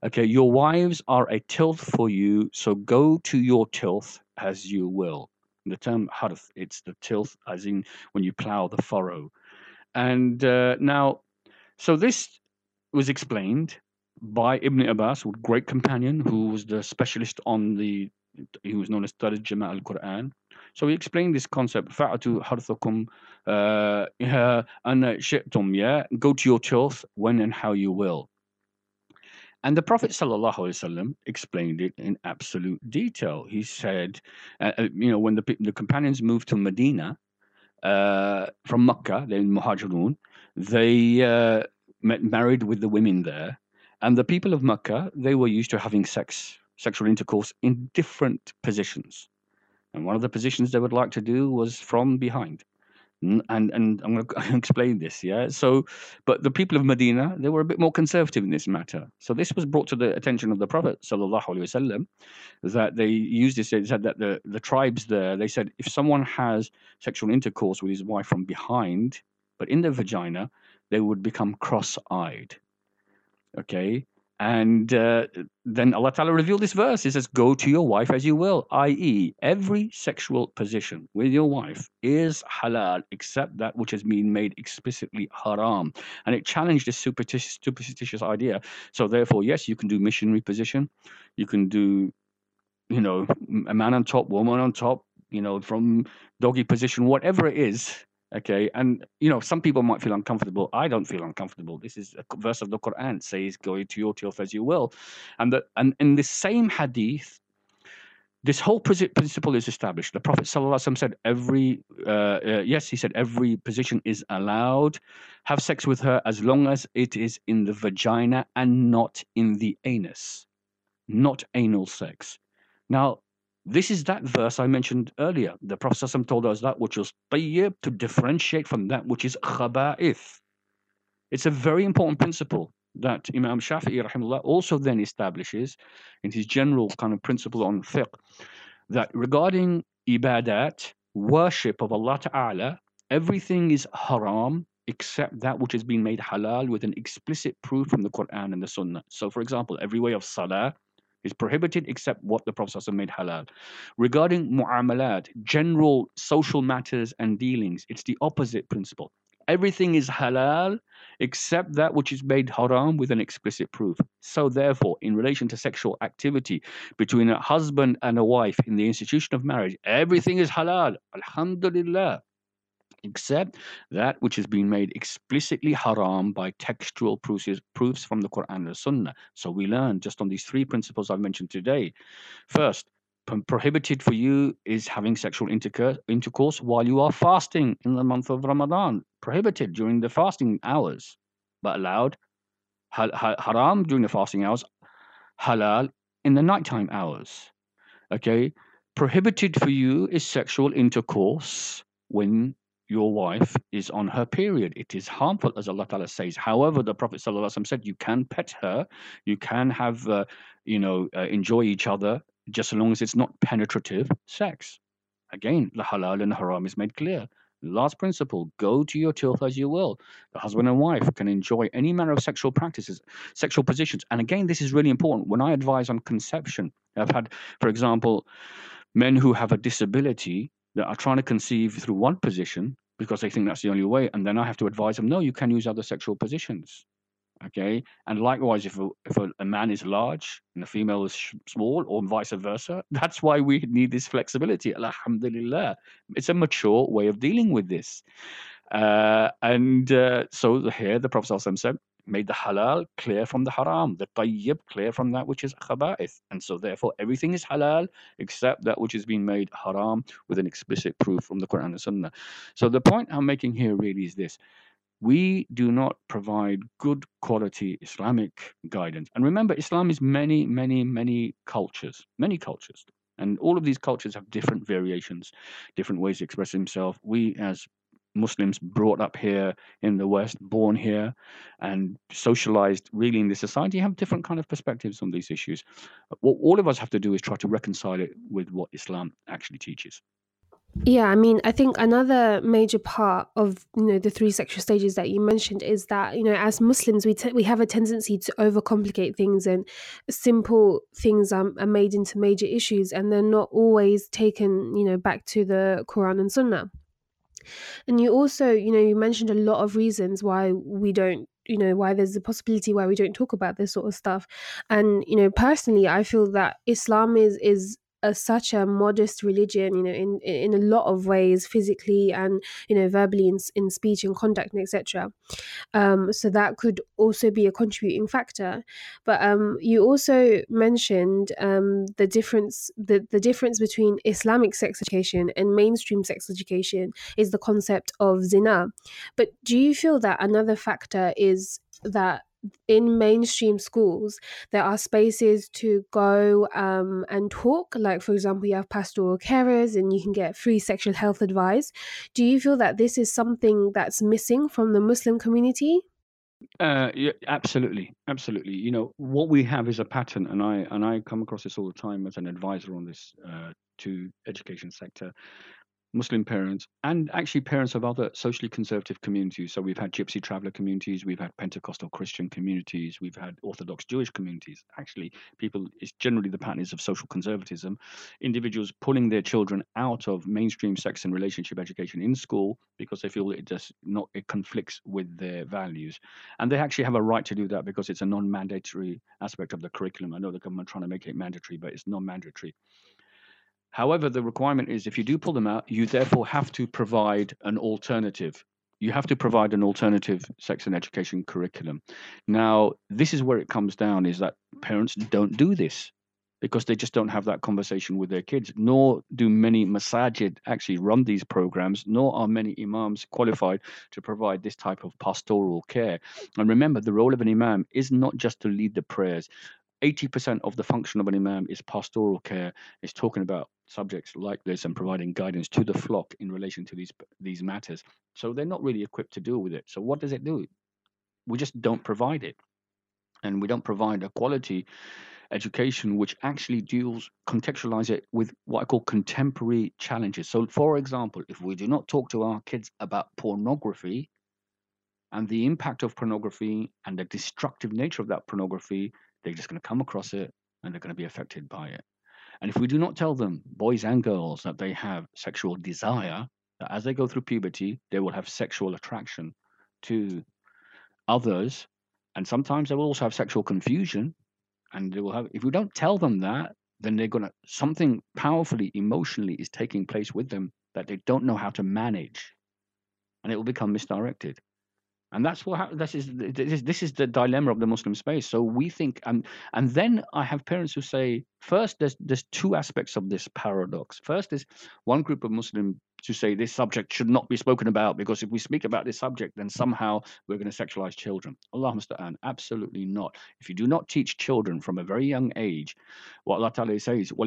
Okay, your wives are a tilth for you, so go to your tilth as you will. The term harth, it's the tilth, as in when you plow the furrow. And uh, now, so this was explained by Ibn Abbas, a great companion who was the specialist on the, he was known as Tarjuman al Quran. So he explained this concept, fa'atu harthakum uh, [LAUGHS] anna shi'tum, yeah, go to your tilth when and how you will. And the Prophet ﷺ explained it in absolute detail. He said, uh, uh, you know, when the, the companions moved to Medina uh, from Mecca, they're Muhajirun, they uh, met, married with the women there. And the people of Mecca, they were used to having sex, sexual intercourse in different positions. And one of the positions they would like to do was from behind. And and I'm going [LAUGHS] to explain this, yeah. So, but the people of Medina, they were a bit more conservative in this matter. So this was brought to the attention of the Prophet sallallahu alaihi wasallam that they used this. They said that the the tribes there, they said if someone has sexual intercourse with his wife from behind, but in the vagina, they would become cross-eyed. Okay. And uh, then Allah Ta'ala revealed this verse. He says, Go to your wife as you will, i.e., every sexual position with your wife is halal except that which has been made explicitly haram. And it challenged this superstitious, superstitious idea. So, therefore, yes, you can do missionary position, you can do, you know, a man on top, woman on top, you know, from doggy position, whatever it is. Okay, and you know, some people might feel uncomfortable. I don't feel uncomfortable. This is a verse of the Quran says, "Go to your tilth as you will," and that, and in the same hadith, this whole principle is established. The Prophet ﷺ said, "Every uh, uh, yes, he said every position is allowed. Have sex with her as long as it is in the vagina and not in the anus, not anal sex." Now, this is that verse I mentioned earlier. The Prophet told us that which was tayyib to differentiate from that which is khaba'ith. It's a very important principle that Imam Shafi'i rahimahullah also then establishes in his general kind of principle on fiqh that regarding ibadat, worship of Allah Ta'ala, everything is haram except that which has been made halal with an explicit proof from the Quran and the Sunnah. So, for example, every way of salah is prohibited except what the Prophet made halal. Regarding mu'amalat, general social matters and dealings, it's the opposite principle. Everything is halal except that which is made haram with an explicit proof. So, therefore, in relation to sexual activity between a husband and a wife in the institution of marriage, everything is halal. Alhamdulillah. Except that which has been made explicitly haram by textual proofs, from the Quran and Sunnah. So we learn just on these three principles I've mentioned today. First, prohibited for you is having sexual intercourse, while you are fasting in the month of Ramadan. Prohibited during the fasting hours, but allowed. Ha- ha- haram during the fasting hours, halal in the nighttime hours. Okay, prohibited for you is sexual intercourse when your wife is on her period. It is harmful, as Allah Ta'ala says. However, the Prophet ﷺ said you can pet her, you can have, uh, you know, uh, enjoy each other, just so long as it's not penetrative sex. Again, the halal and the haram is made clear. Last principle go to your tilth as you will. The husband and wife can enjoy any manner of sexual practices, sexual positions. And again, this is really important. When I advise on conception, I've had, for example, men who have a disability that are trying to conceive through one position because they think that's the only way. And then I have to advise them, no, you can use other sexual positions. Okay, and likewise, if a, if a, a man is large and a female is small, or vice versa, [LAUGHS] that's why we need this flexibility. Alhamdulillah, it's a mature way of dealing with this. Uh, and uh, so here the Prophet said, made the halal clear from the haram, the tayyib clear from that which is khaba'ith. And so therefore everything is halal except that which has been made haram with an explicit proof from the Quran and Sunnah. So the point I'm making here really is this. We do not provide good quality Islamic guidance. And remember, Islam is many, many, many cultures, many cultures. And all of these cultures have different variations, different ways to express themselves. We, as Muslims brought up here in the West, born here, and socialized really in this society have different kind of perspectives on these issues. What all of us have to do is try to reconcile it with what Islam actually teaches. Yeah, I mean, I think another major part of you know the three sexual stages that you mentioned is that you know as Muslims we t- we have a tendency to overcomplicate things and simple things are, are made into major issues and they're not always taken you know back to the Quran and Sunnah. And you also, you know, you mentioned a lot of reasons why we don't, you know, why there's a possibility why we don't talk about this sort of stuff. And, you know, personally, I feel that Islam is is a, such a modest religion, you know, in in a lot of ways, physically and you know, verbally in, in speech and conduct and etc. Um, so that could also be a contributing factor. But um, you also mentioned um, the difference the, the difference between Islamic sex education and mainstream sex education is the concept of zina. But do you feel that another factor is that in mainstream schools there are spaces to go um, and talk like for example you have pastoral carers and you can get free sexual health advice do you feel that this is something that's missing from the muslim community uh, yeah, absolutely, absolutely. You know what we have is a pattern, and I and I come across this all the time as an advisor on this uh, to education sector. Muslim parents, and actually parents of other socially conservative communities. So we've had Gypsy traveler communities, we've had Pentecostal Christian communities, we've had Orthodox Jewish communities. Actually, people, it's generally the pattern is of social conservatism. Individuals pulling their children out of mainstream sex and relationship education in school because they feel it does not, it conflicts with their values. And they actually have a right to do that because it's a non mandatory aspect of the curriculum. I know the government trying to make it mandatory, but it's non mandatory. However, the requirement is if you do pull them out, you therefore have to provide an alternative. You have to provide an alternative sex and education curriculum. Now, this is where it comes down is that parents don't do this because they just don't have that conversation with their kids, nor do many masajid actually run these programs, nor are many imams qualified to provide this type of pastoral care. And remember, the role of an imam is not just to lead the prayers. 80% of the function of an imam is pastoral care, is talking about subjects like this and providing guidance to the flock in relation to these these matters. So they're not really equipped to deal with it. So what does it do? We just don't provide it. And we don't provide a quality education which actually deals contextualize it with what I call contemporary challenges. So for example, if we do not talk to our kids about pornography and the impact of pornography and the destructive nature of that pornography, they're just going to come across it and they're going to be affected by it. And if we do not tell them, boys and girls, that they have sexual desire, that as they go through puberty, they will have sexual attraction to others, and sometimes they will also have sexual confusion, and they will have. If we don't tell them that, then they're gonna something powerfully emotionally is taking place with them that they don't know how to manage, and it will become misdirected and that's what this is this is the dilemma of the muslim space. So we think and and then i have parents who say first there's there's two aspects of this paradox. First is one group of muslim to say this subject should not be spoken about because if we speak about this subject then somehow we're going to sexualize children. Allah musta'an absolutely not. If you do not teach children from a very young age what allah ta'ala says uh,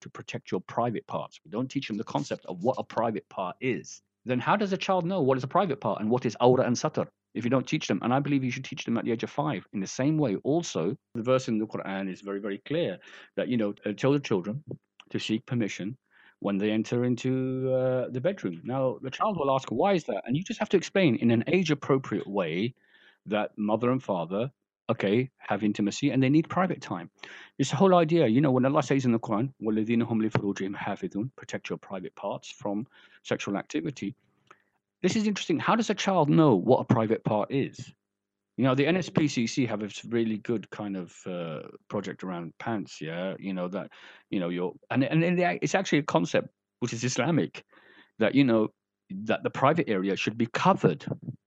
to protect your private parts. We don't teach them the concept of what a private part is then how does a child know what is a private part and what is awra and satar if you don't teach them? And I believe you should teach them at the age of five. In the same way, also, the verse in the Quran is very, very clear that, you know, uh, tell the children to seek permission when they enter into uh, the bedroom. Now, the child will ask, why is that? And you just have to explain in an age appropriate way that mother and father okay, have intimacy and they need private time. This whole idea, you know, when Allah says in the Quran, protect your private parts from sexual activity. this is interesting. How does a child know what a private part is? You know, the NSPCC have a really good kind of uh, project around pants. Yeah, you know that, you know, you're and and it's actually a concept which is Islamic that you know that the private area should be covered.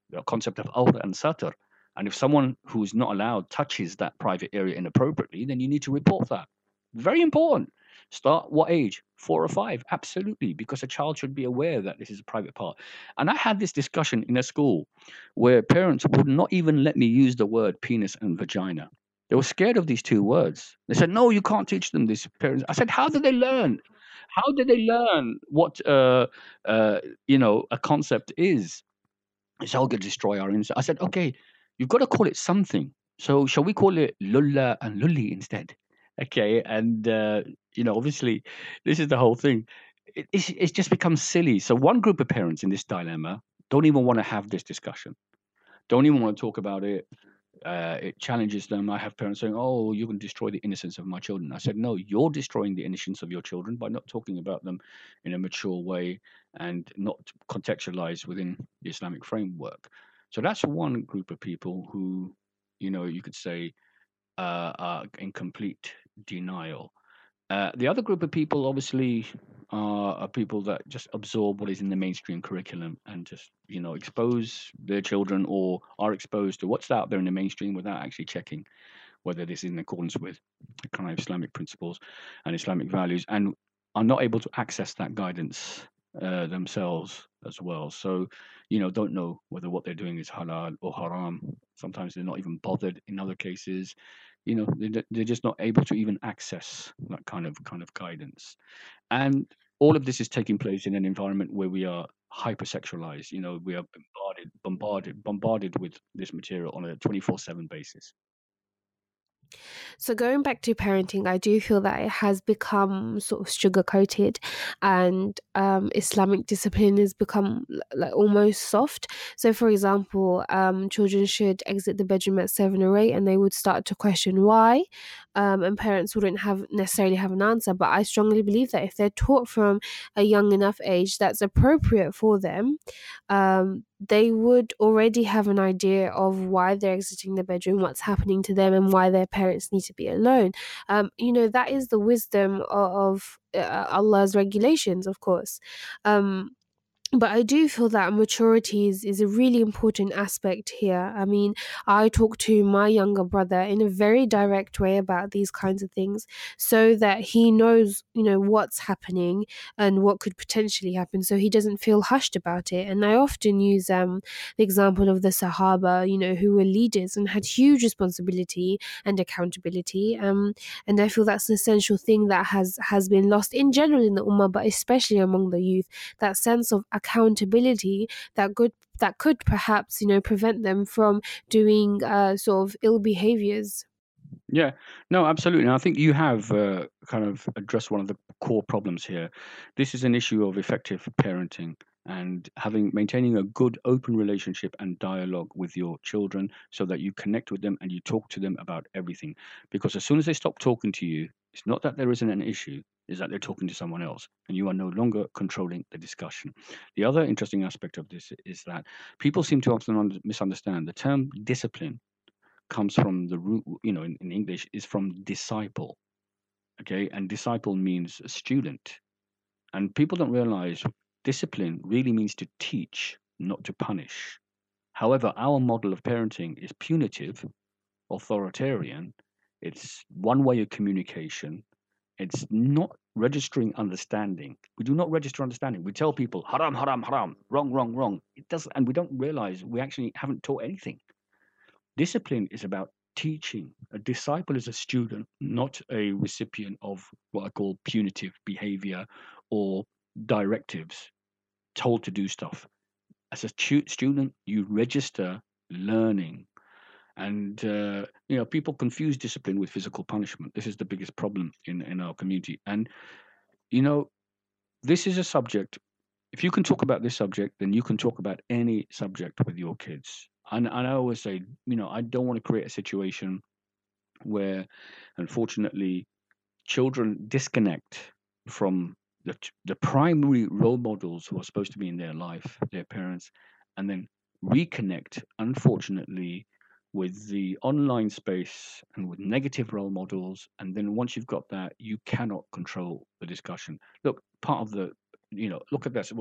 The concept of awra and satar. And if someone who's not allowed touches that private area inappropriately, then you need to report that. Very important. Start what age? Four or five? Absolutely, because a child should be aware that this is a private part. And I had this discussion in a school where parents would not even let me use the word penis and vagina. They were scared of these two words. They said, "No, you can't teach them this." Parents, I said, "How do they learn? How do they learn what uh, uh, you know a concept is?" It's all going to destroy our innocence. I said, "Okay, you've got to call it something. So shall we call it lulla and lully instead?" Okay, and uh, you know, obviously, this is the whole thing. It, it's, it's just become silly. So one group of parents in this dilemma don't even want to have this discussion. Don't even want to talk about it. Uh, it challenges them. I have parents saying, "Oh, going to destroy the innocence of my children." I said, "No, you're destroying the innocence of your children by not talking about them in a mature way and not contextualized within the Islamic framework." So that's one group of people who, you know, you could say uh, are in complete denial. Uh, the other group of people, obviously, are, are people that just absorb what is in the mainstream curriculum and just, you know, expose their children or are exposed to what's out there in the mainstream without actually checking whether this is in accordance with kind of Islamic principles and Islamic values, and are not able to access that guidance uh, themselves as well. So, you know, don't know whether what they're doing is halal or haram. Sometimes they're not even bothered. In other cases, you know, they're, they're just not able to even access that kind of kind of guidance. And all of this is taking place in an environment where we are hypersexualized. You know, we are bombarded, bombarded, bombarded with this material on a twenty-four seven basis. So going back to parenting, I do feel that it has become sort of sugar coated, and um, Islamic discipline has become like almost soft. So, for example, um, children should exit the bedroom at seven or eight, and they would start to question why, um, and parents wouldn't have necessarily have an answer. But I strongly believe that if they're taught from a young enough age that's appropriate for them, um, they would already have an idea of why they're exiting the bedroom, what's happening to them, and why their parents need to be alone. Um, you know, that is the wisdom of, of uh, Allah's regulations, of course. Um, but I do feel that maturity is, is a really important aspect here. I mean, I talk to my younger brother in a very direct way about these kinds of things so that he knows, you know, what's happening and what could potentially happen so he doesn't feel hushed about it. And I often use um, the example of the Sahaba, you know, who were leaders and had huge responsibility and accountability. Um, and I feel that's an essential thing that has, has been lost in general in the Ummah, but especially among the youth, that sense of accountability that could that could perhaps you know prevent them from doing uh, sort of ill behaviors. Yeah. No absolutely. And i think you have uh, kind of addressed one of the core problems here. This is an issue of effective parenting and having maintaining a good open relationship and dialogue with your children so that you connect with them and you talk to them about everything. Because as soon as they stop talking to you it's not that there isn't an issue is that they're talking to someone else and you are no longer controlling the discussion. The other interesting aspect of this is that people seem to often misunderstand the term discipline comes from the root, you know, in, in English is from disciple. Okay, and disciple means a student. And people don't realize discipline really means to teach, not to punish. However, our model of parenting is punitive, authoritarian, it's one way of communication, it's not registering understanding. We do not register understanding. We tell people haram, haram, haram, wrong, wrong, wrong. It doesn't, and we don't realize we actually haven't taught anything. Discipline is about teaching. A disciple is a student, not a recipient of what I call punitive behavior or directives, told to do stuff. As a stu- student, you register learning and uh, you know people confuse discipline with physical punishment. This is the biggest problem in in our community. And you know this is a subject if you can talk about this subject then you can talk about any subject with your kids. And, and i always say you know i don't want to create a situation where unfortunately children disconnect from the, the primary role models who are supposed to be in their life, their parents, and then reconnect, unfortunately, with the online space and with negative role models. And then once you've got that, you cannot control the discussion. Look, part of the, you know, look at this.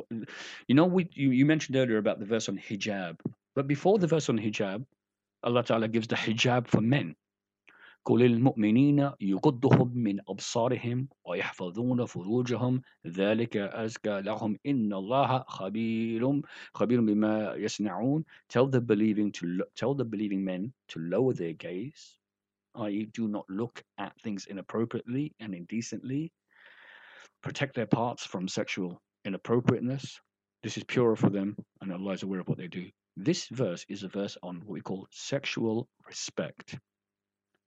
You know, we you, you mentioned earlier about the verse on hijab, but before the verse on hijab, Allah Ta'ala gives the hijab for men. قل المؤمنين يغضهم من أبصارهم ويحفظون فروجهم ذلك أزكى لهم إن الله خبير خبير بما يصنعون tell the believing to tell the believing men to lower their gaze i.e. do not look at things inappropriately and indecently protect their parts from sexual inappropriateness this is purer for them and Allah is aware of what they do this verse is a verse on what we call sexual respect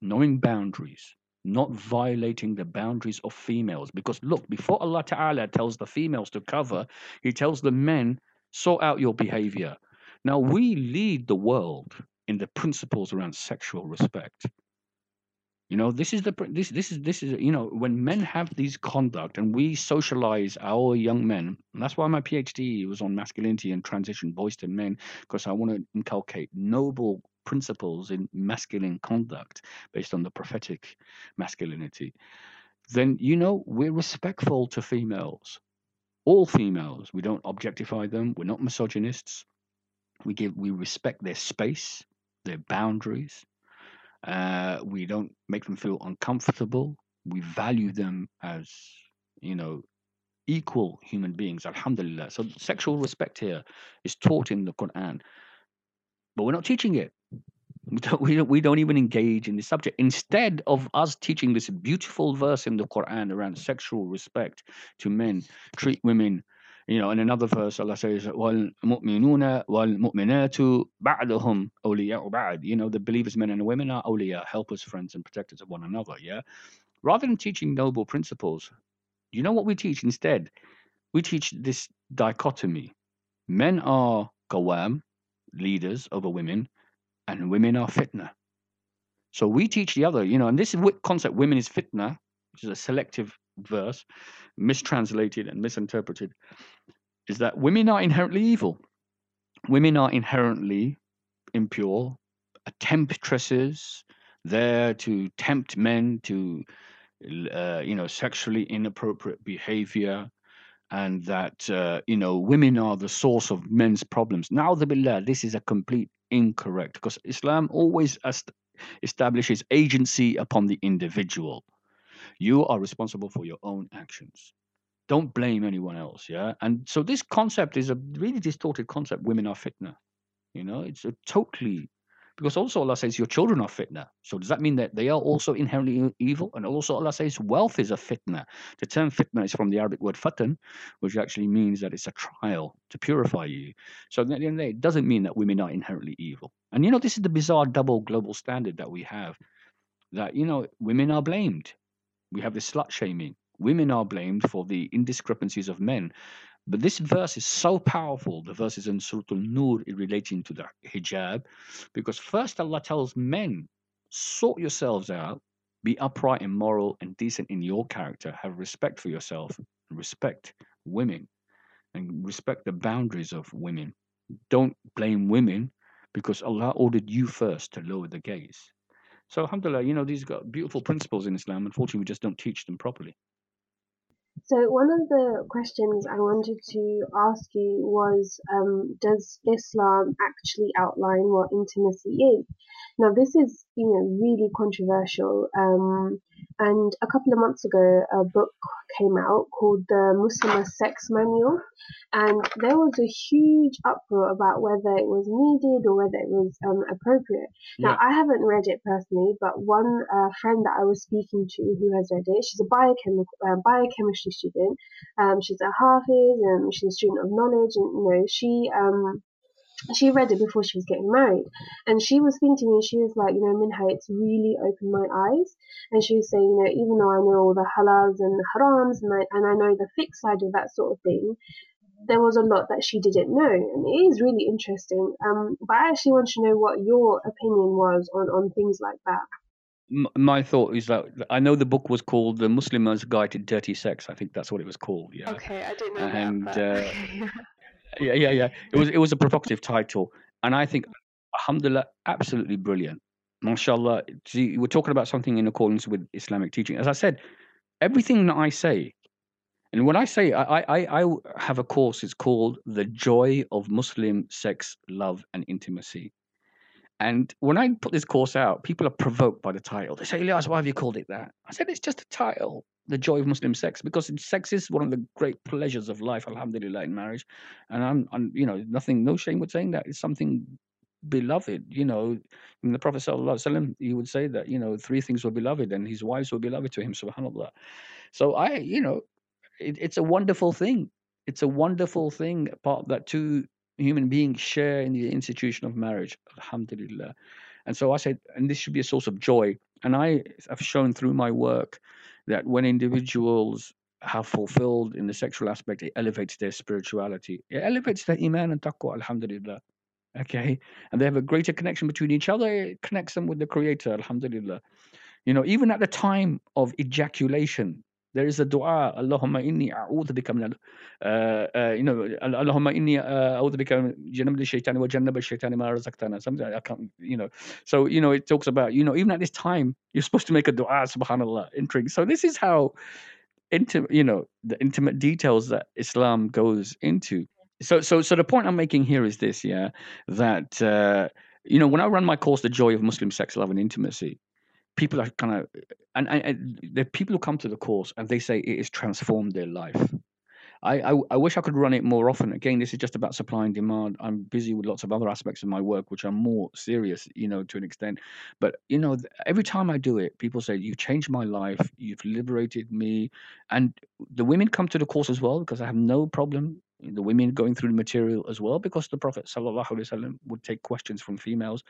knowing boundaries, not violating the boundaries of females. Because look, before Allah Ta'ala tells the females to cover, He tells the men, sort out your behavior. Now, we lead the world in the principles around sexual respect. You know, this is the this this is this is you know when men have these conduct and we socialize our young men. That's why my PhD was on masculinity and transition, boys to men, because I want to inculcate noble principles in masculine conduct based on the prophetic masculinity, then you know we're respectful to females, all females. We don't objectify them. We're not misogynists. We give we respect their space, their boundaries. Uh, we don't make them feel uncomfortable. We value them as you know equal human beings. Alhamdulillah. So sexual respect here is taught in the Quran, but we're not teaching it. We don't, we don't, we don't even engage in the subject. Instead of us teaching this beautiful verse in the Quran around sexual respect to men, treat women, you know, in another verse, Allah says, وَالْمُؤْمِنُونَ وَالْمُؤْمِنَاتُ بَعْدُهُمْ أَوْلِيَاءُ بَعْدٍ You know, the believers, men and women are awliya, helpers, friends, and protectors of one another, yeah? Rather than teaching noble principles, you know what we teach instead? We teach this dichotomy. Men are qawam, leaders over women, and women are fitna. So we teach the other, you know, and this concept, women is fitna, which is a selective verse, mistranslated and misinterpreted, is that women are inherently evil. Women are inherently impure, temptresses, there to tempt men to, uh, you know, sexually inappropriate behavior, and that uh, you know women are the source of men's problems. Now, the billah, this is a complete incorrect because Islam always establishes agency upon the individual. You are responsible for your own actions. Don't blame anyone else. Yeah. And so this concept is a really distorted concept. Women are fitna. You know, it's a totally because also Allah says your children are fitna. So does that mean that they are mm. also inherently evil? And also Allah says wealth is a fitna. The term fitna is from the Arabic word fatan, which actually means that it's a trial to purify you. So at the end of the day, it doesn't mean that women are inherently evil. And you know, this is the bizarre double global standard that we have. That you know, women are blamed. We have this slut shaming. Women are blamed for the indiscrepancies of men. But this verse is so powerful, the verses in Surah Al-Nur relating to the hijab, because first Allah tells men, sort yourselves out, be upright and moral and decent in your character, have respect for yourself, respect women, and respect the boundaries of women. Don't blame women because Allah ordered you first to lower the gaze. So, alhamdulillah, you know, these got beautiful principles in Islam. Unfortunately, we just don't teach them properly. So one of the questions I wanted to ask you was, um, does Islam actually outline what intimacy is? Now this is, you know, really controversial. Um, and a couple of months ago, a book came out called the Muslimah Sex Manual, and there was a huge uproar about whether it was needed or whether it was um, appropriate. Yeah. Now I haven't read it personally, but one uh, friend that I was speaking to who has read it, she's a biochemical uh, biochemistry student. Um, she's a Hafiz and she's a student of knowledge, and you know she um she read it before she was getting married and she was thinking to me she was like you know minha it's really opened my eyes and she was saying you know even though i know all the halals and the harams and I, and I know the fiqh side of that sort of thing there was a lot that she didn't know and it is really interesting um but i actually want to know what your opinion was on on things like that my thought is that I know the book was called The Muslimah's Guide to Dirty Sex. I think that's what it was called. Yeah. Okay, I didn't know And, that. uh, [LAUGHS] But yeah, yeah, yeah. It was it was a provocative title, and I think, alhamdulillah, absolutely brilliant. Mashallah. We're talking about something in accordance with Islamic teaching. As I said, everything that I say, and when I say I, I, I have a course, it's called The Joy of Muslim Sex, Love, and Intimacy. And when I put this course out, people are provoked by the title. They say, Alyas, why have you called it that? I said, it's just a title, The Joy of Muslim Sex, because sex is one of the great pleasures of life, alhamdulillah, in marriage. And I'm, I'm you know, nothing, no shame with saying that. It's something beloved, you know. In the Prophet, sallallahu he would say that, you know, three things were beloved and his wives were beloved to him, subhanAllah. So I, you know, it, it's a wonderful thing. It's a wonderful thing, part that two human beings share in the institution of marriage. Alhamdulillah. And so I said, and this should be a source of joy. And I have shown through my work that when individuals have fulfilled in the sexual aspect, it elevates their spirituality. It elevates their iman and taqwa, alhamdulillah. Okay. And they have a greater connection between each other. It connects them with the creator, alhamdulillah. You know, even at the time of ejaculation, there is a dua, Allahumma inni a'udhu bika min al- uh, uh, you know, Allahumma inni uh, a'udhu bika min janab al-shaytani wa jannab al-shaytani ma razaqtana. Something I can't, you know. So, you know, it talks about, you know, even at this time, you're supposed to make a dua, subhanAllah, entering. So this is how intimate, you know, the intimate details that Islam goes into. So, so, so the point I'm making here is this, yeah, that, uh, you know, when I run my course, The Joy of Muslim Sex, Love and Intimacy, people are kind of and, and, and the people who come to the course and they say it has transformed their life. I, I i wish i could run it more often. Again this is just about supply and demand. I'm busy with lots of other aspects of my work which are more serious you know to an extent. But you know every time i do it people say you've changed my life. You've liberated me. And the women come to the course as well because i have no problem the women going through the material as well because the prophet sallallahu alaihi wasallam would take questions from females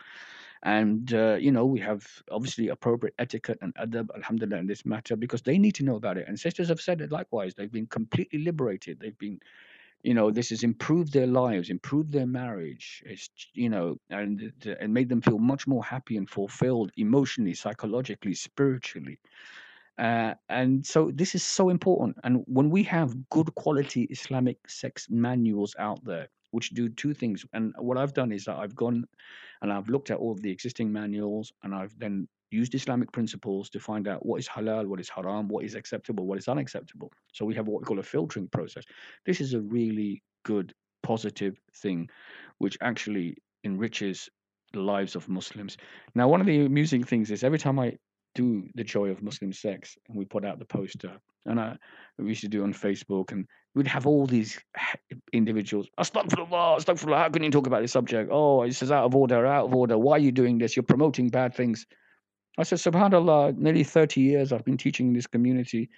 and uh, you know we have obviously appropriate etiquette and adab alhamdulillah in this matter because they need to know about it. And sisters have said it likewise. They've been completely liberated. They've been you know this has improved their lives improved their marriage. It's you know and it- and made them feel much more happy and fulfilled emotionally psychologically spiritually. Uh, and so this is so important. And when we have good quality Islamic sex manuals out there, which do two things, and what I've done is that I've gone and I've looked at all of the existing manuals and I've then used Islamic principles to find out what is halal, what is haram, what is acceptable, what is unacceptable. So we have what we call a filtering process. This is a really good, positive thing, which actually enriches the lives of Muslims. Now, one of the amusing things is every time I do the joy of Muslim sex, and we put out the poster. And I, we used to do on Facebook, and we'd have all these individuals. Astaghfirullah, astaghfirullah. How can you talk about this subject? Oh, this is out of order, out of order. Why are you doing this? You're promoting bad things. I said, Subhanallah, nearly 30 years I've been teaching in this community.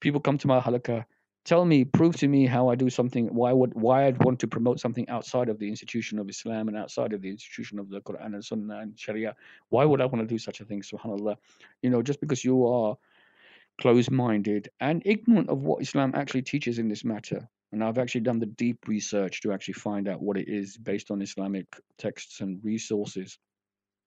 People come to my halakah. Tell me, prove to me how I do something. Why would why I'd want to promote something outside of the institution of Islam and outside of the institution of the Quran and Sunnah and Sharia? Why would I want to do such a thing? Subhanallah, you know, just because you are closed-minded and ignorant of what Islam actually teaches in this matter. And I've actually done the deep research to actually find out what it is based on Islamic texts and resources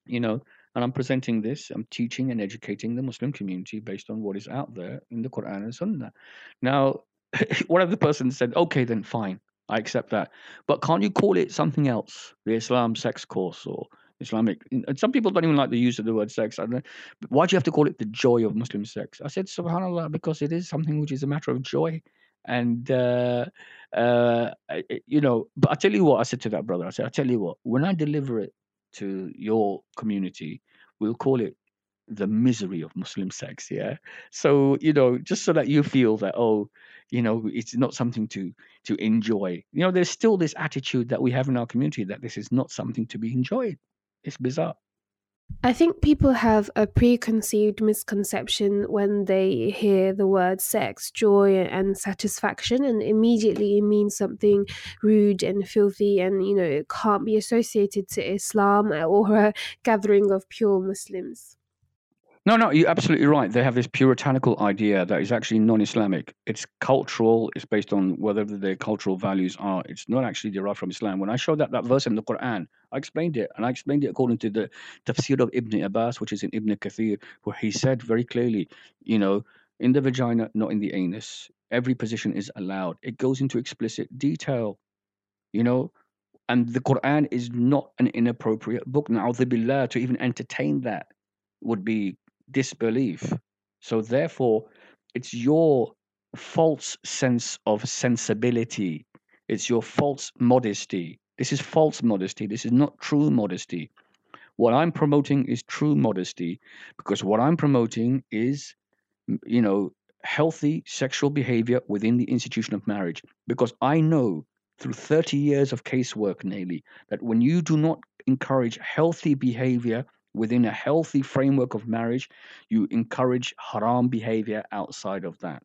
you know? And i'm presenting this i'm teaching and educating the muslim community based on what is out there in the quran and sunnah. Now [LAUGHS] one of the persons said okay then fine i accept that. But can't you call it something else the islam sex course or islamic and some people don't even like the use of the word sex I don't know, why do you have to call it the joy of muslim sex i said subhanallah because it is something which is a matter of joy and uh uh you know but i tell you what i said to that brother i said i tell you what when i deliver it to your community, we'll call it the misery of Muslim sex. Yeah. So, you know, just so that you feel that, oh, you know, it's not something to to enjoy. You know, there's still this attitude that we have in our community that this is not something to be enjoyed. It's bizarre. I think people have a preconceived misconception when they hear the word sex, joy, and satisfaction, and immediately it means something rude and filthy, and you know, it can't be associated to Islam or a gathering of pure Muslims. No, no, you're absolutely right. They have this puritanical idea that is actually non-Islamic. It's cultural. It's based on whether their cultural values are. It's not actually derived from Islam. When I showed that that verse in the Quran, I explained it, and I explained it according to the tafsir of Ibn Abbas, which is in Ibn Kathir, where he said very clearly, you know, in the vagina, not in the anus. Every position is allowed. It goes into explicit detail, you know, and the Quran is not an inappropriate book. Na'udhu to even entertain that would be disbelief. So therefore, it's your false sense of sensibility. It's your false modesty. This is false modesty. This is not true modesty. What I'm promoting is true modesty because what I'm promoting is, you know, healthy sexual behavior within the institution of marriage. Because I know through 30 years of casework, nearly, that when you do not encourage healthy behavior within a healthy framework of marriage, you encourage haram behavior outside of that.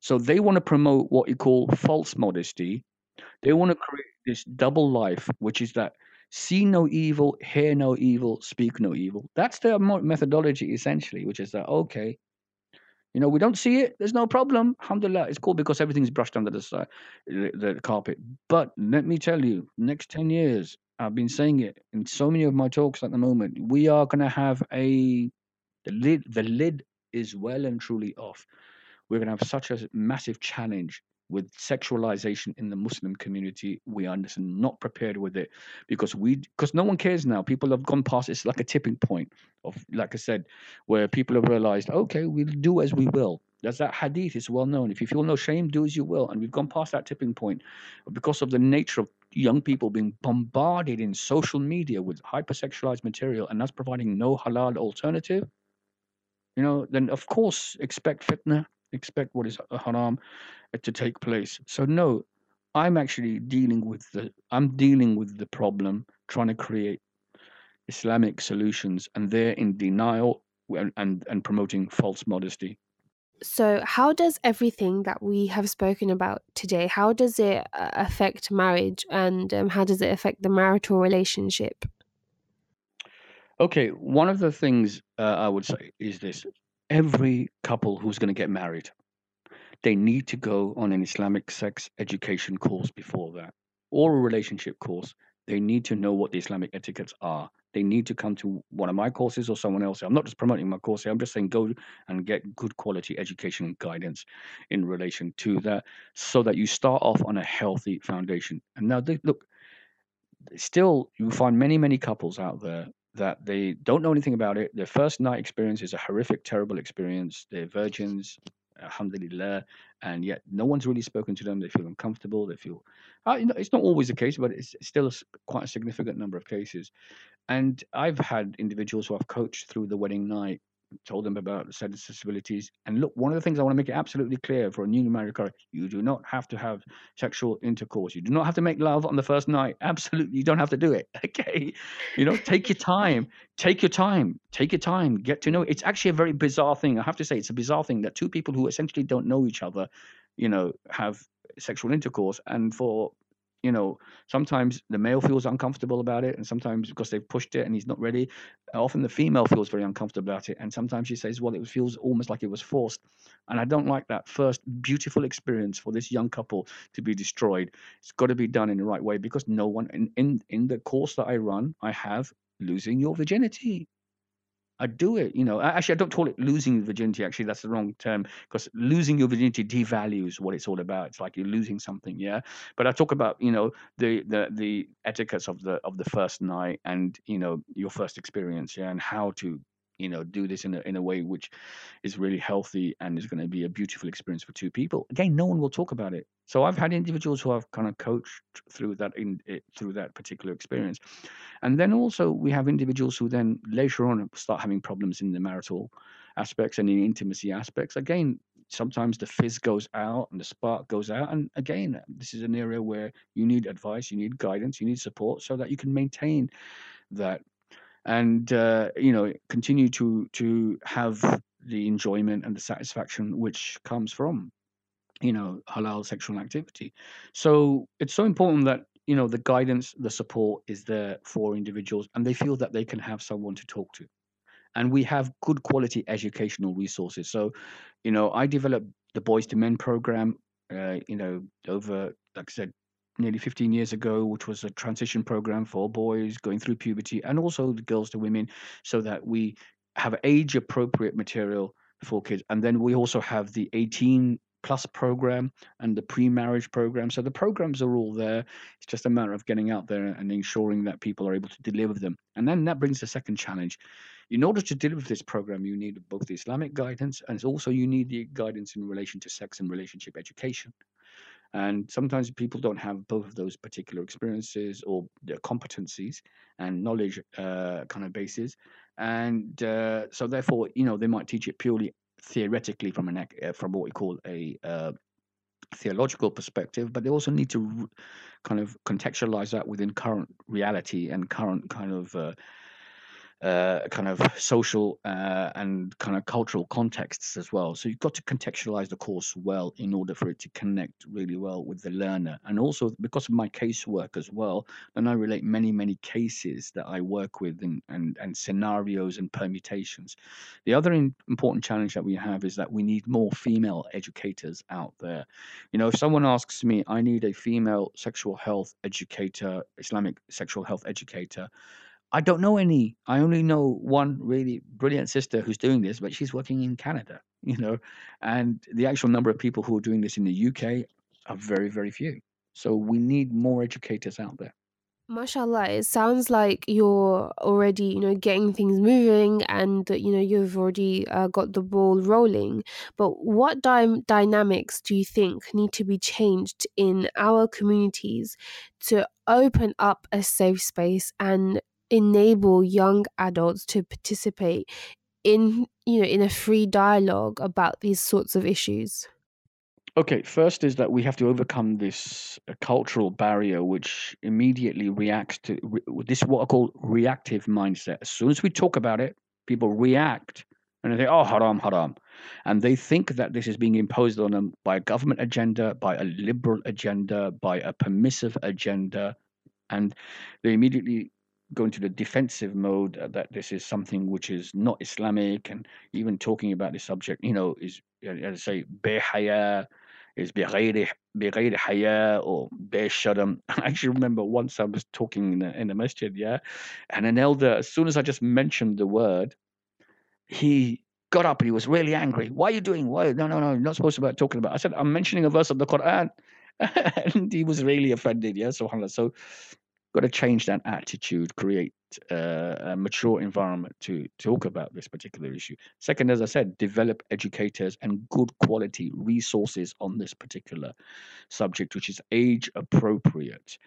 So they want to promote what you call false modesty. They want to mm-hmm. create this double life, which is that see no evil, hear no evil, speak no evil. That's their methodology essentially, which is that, okay, you know, we don't see it. There's no problem. Alhamdulillah, it's cool because everything's brushed under the, side, the, the carpet. But let me tell you, next 10 years, I've been saying it in so many of my talks at the moment. We are going to have a the lid. The lid is well and truly off. We're going to have such a massive challenge with sexualization in the Muslim community. We are not prepared with it because we because no one cares now. People have gone past. It's like a tipping point of, like I said, where people have realized, okay, we'll do as we will. There's that hadith. It's well known. If you feel no shame, do as you will. And we've gone past that tipping point because of the nature of young people being bombarded in social media with hypersexualized material, and that's providing no halal alternative. You know, then of course expect fitna, expect what is haram to take place. So no, I'm actually dealing with the I'm dealing with the problem, trying to create Islamic solutions, and they're in denial and and, and promoting false modesty. So, how does everything that we have spoken about today, how does it uh, affect marriage and um, how does it affect the marital relationship? Okay, one of the things uh, I would say is this every couple who's going to get married, they need to go on an Islamic sex education course before that, or a relationship course. They need to know what the Islamic etiquettes are they need to come to one of my courses or someone else. I'm not just promoting my course here. I'm just saying go and get good quality education and guidance in relation to that so that you start off on a healthy foundation. And now, they, look, still, you find many, many couples out there that they don't know anything about it. Their first night experience is a horrific, terrible experience. They're virgins, alhamdulillah, and yet no one's really spoken to them. They feel uncomfortable. They feel, uh, you know, it's not always the case, but it's still a, quite a significant number of cases. And I've had individuals who I've coached through the wedding night, told them about sensibilities. And look, one of the things I want to make it absolutely clear for a new married couple, you do not have to have sexual intercourse. You do not have to make love on the first night. [LAUGHS] Absolutely, you don't have to do it. Okay. You know, take your time. Take your time. Take your time. Get to know. It's actually a very bizarre thing. I have to say, it's a bizarre thing that two people who essentially don't know each other, you know, have sexual intercourse. And for you know, sometimes the male feels uncomfortable about it, and sometimes because they've pushed it and he's not ready. Often the female feels very uncomfortable about it, and sometimes she says, "Well, it feels almost like it was forced," and I don't like that first beautiful experience for this young couple to be destroyed. It's got to be done in the right way because no one in in in the course that I run, I have losing your virginity. I do it. You know, actually, I don't call it losing virginity. Actually, that's the wrong term because losing your virginity devalues what it's all about. It's like you're losing something, yeah. But I talk about you know the the the etiquettes of the of the first night and you know your first experience, yeah, and how to you know do this in a, in a way which is really healthy and is going to be a beautiful experience for two people. Again no one will talk about it. So i've had individuals who i've kind of coached through that in it, through that particular experience. And then also we have individuals who then later on start having problems in the marital aspects and in intimacy aspects. Again sometimes the fizz goes out and the spark goes out. And again this is an area where you need advice you need guidance you need support so that you can maintain that and uh, you know continue to to have the enjoyment and the satisfaction which comes from you know halal sexual activity so it's so important that you know the guidance the support is there for individuals and they feel that they can have someone to talk to and we have good quality educational resources. So, you know, I developed the Boys to Men program, uh, you know, over, like I said, nearly 15 years ago, which was a transition program for boys going through puberty and also the girls to women, so that we have age appropriate material for kids. And then we also have the 18 plus program and the pre-marriage program. So the programs are all there. It's just a matter of getting out there and ensuring that people are able to deliver them. And then that brings the second challenge. In order to deliver this program, you need both the Islamic guidance and also you need the guidance in relation to sex and relationship education. And sometimes people don't have both of those particular experiences or competencies and knowledge uh, kind of bases. And uh, so, therefore, you know, they might teach it purely theoretically from an uh, from what we call a uh, theological perspective, but they also need to kind of contextualize that within current reality and current kind of uh, kind of [LAUGHS] social uh, and kind of cultural contexts as well. So you've got to contextualize the course well in order for it to connect really well with the learner. And also because of my casework as well, and I relate many, many cases that I work with and, and, and scenarios and permutations. The other in, important challenge that we have is that we need more female educators out there. You know, if someone asks me, I need a female sexual health educator, Islamic sexual health educator, I don't know any. I only know one really brilliant sister who's doing this, but she's working in Canada, [LAUGHS] you know, and the actual number of people who are doing this in the UK are very, very few. So we need more educators out there. Mashallah, it sounds like you're already, you know, getting things moving and, you know, you've already uh, got the ball rolling. But what dy- dynamics do you think need to be changed in our communities to open up a safe space and enable young adults to participate in you know in a free dialogue about these sorts of issues? Okay first is that we have to overcome this uh, cultural barrier which immediately reacts to re- this what i call reactive mindset. As soon as we talk about it people react and they say oh haram haram and they think that this is being imposed on them by a government agenda by a liberal agenda by a permissive agenda and they immediately go into the defensive mode uh, that this is something which is not Islamic, and even talking about this subject, you know, is as I say, behaya, is بغير بغير haya or بشرم. [LAUGHS] I actually remember once I was talking in a, in a masjid, yeah, and an elder, as soon as I just mentioned the word, he got up and he was really angry. Why are you doing? Why? No, no, no, you're not supposed to be talking about. I said, I'm mentioning a verse of the Quran. [LAUGHS] and he was really offended. Yeah, subhanAllah. So got to change that attitude, create uh, a mature environment to talk about this particular issue. Second, as I said, develop educators and good quality resources on this particular subject, which is age appropriate.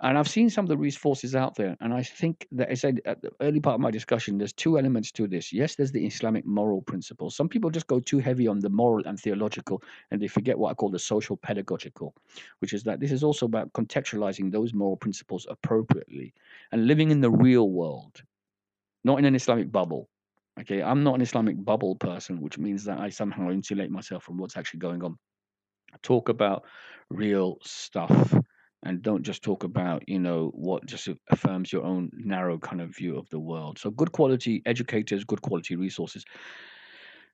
And I've seen some of the resources out there, and I think that I said at the early part of my discussion, there's two elements to this. Yes, there's the Islamic moral principles. Some people just go too heavy on the moral and theological, and they forget what I call the social pedagogical, which is that this is also about contextualizing those moral principles appropriately and living in the real world, not in an Islamic bubble. Okay, I'm not an Islamic bubble person, which means that I somehow insulate myself from what's actually going on. Talk about real stuff and don't just talk about you know what just affirms your own narrow kind of view of the world. So good quality educators good quality resources.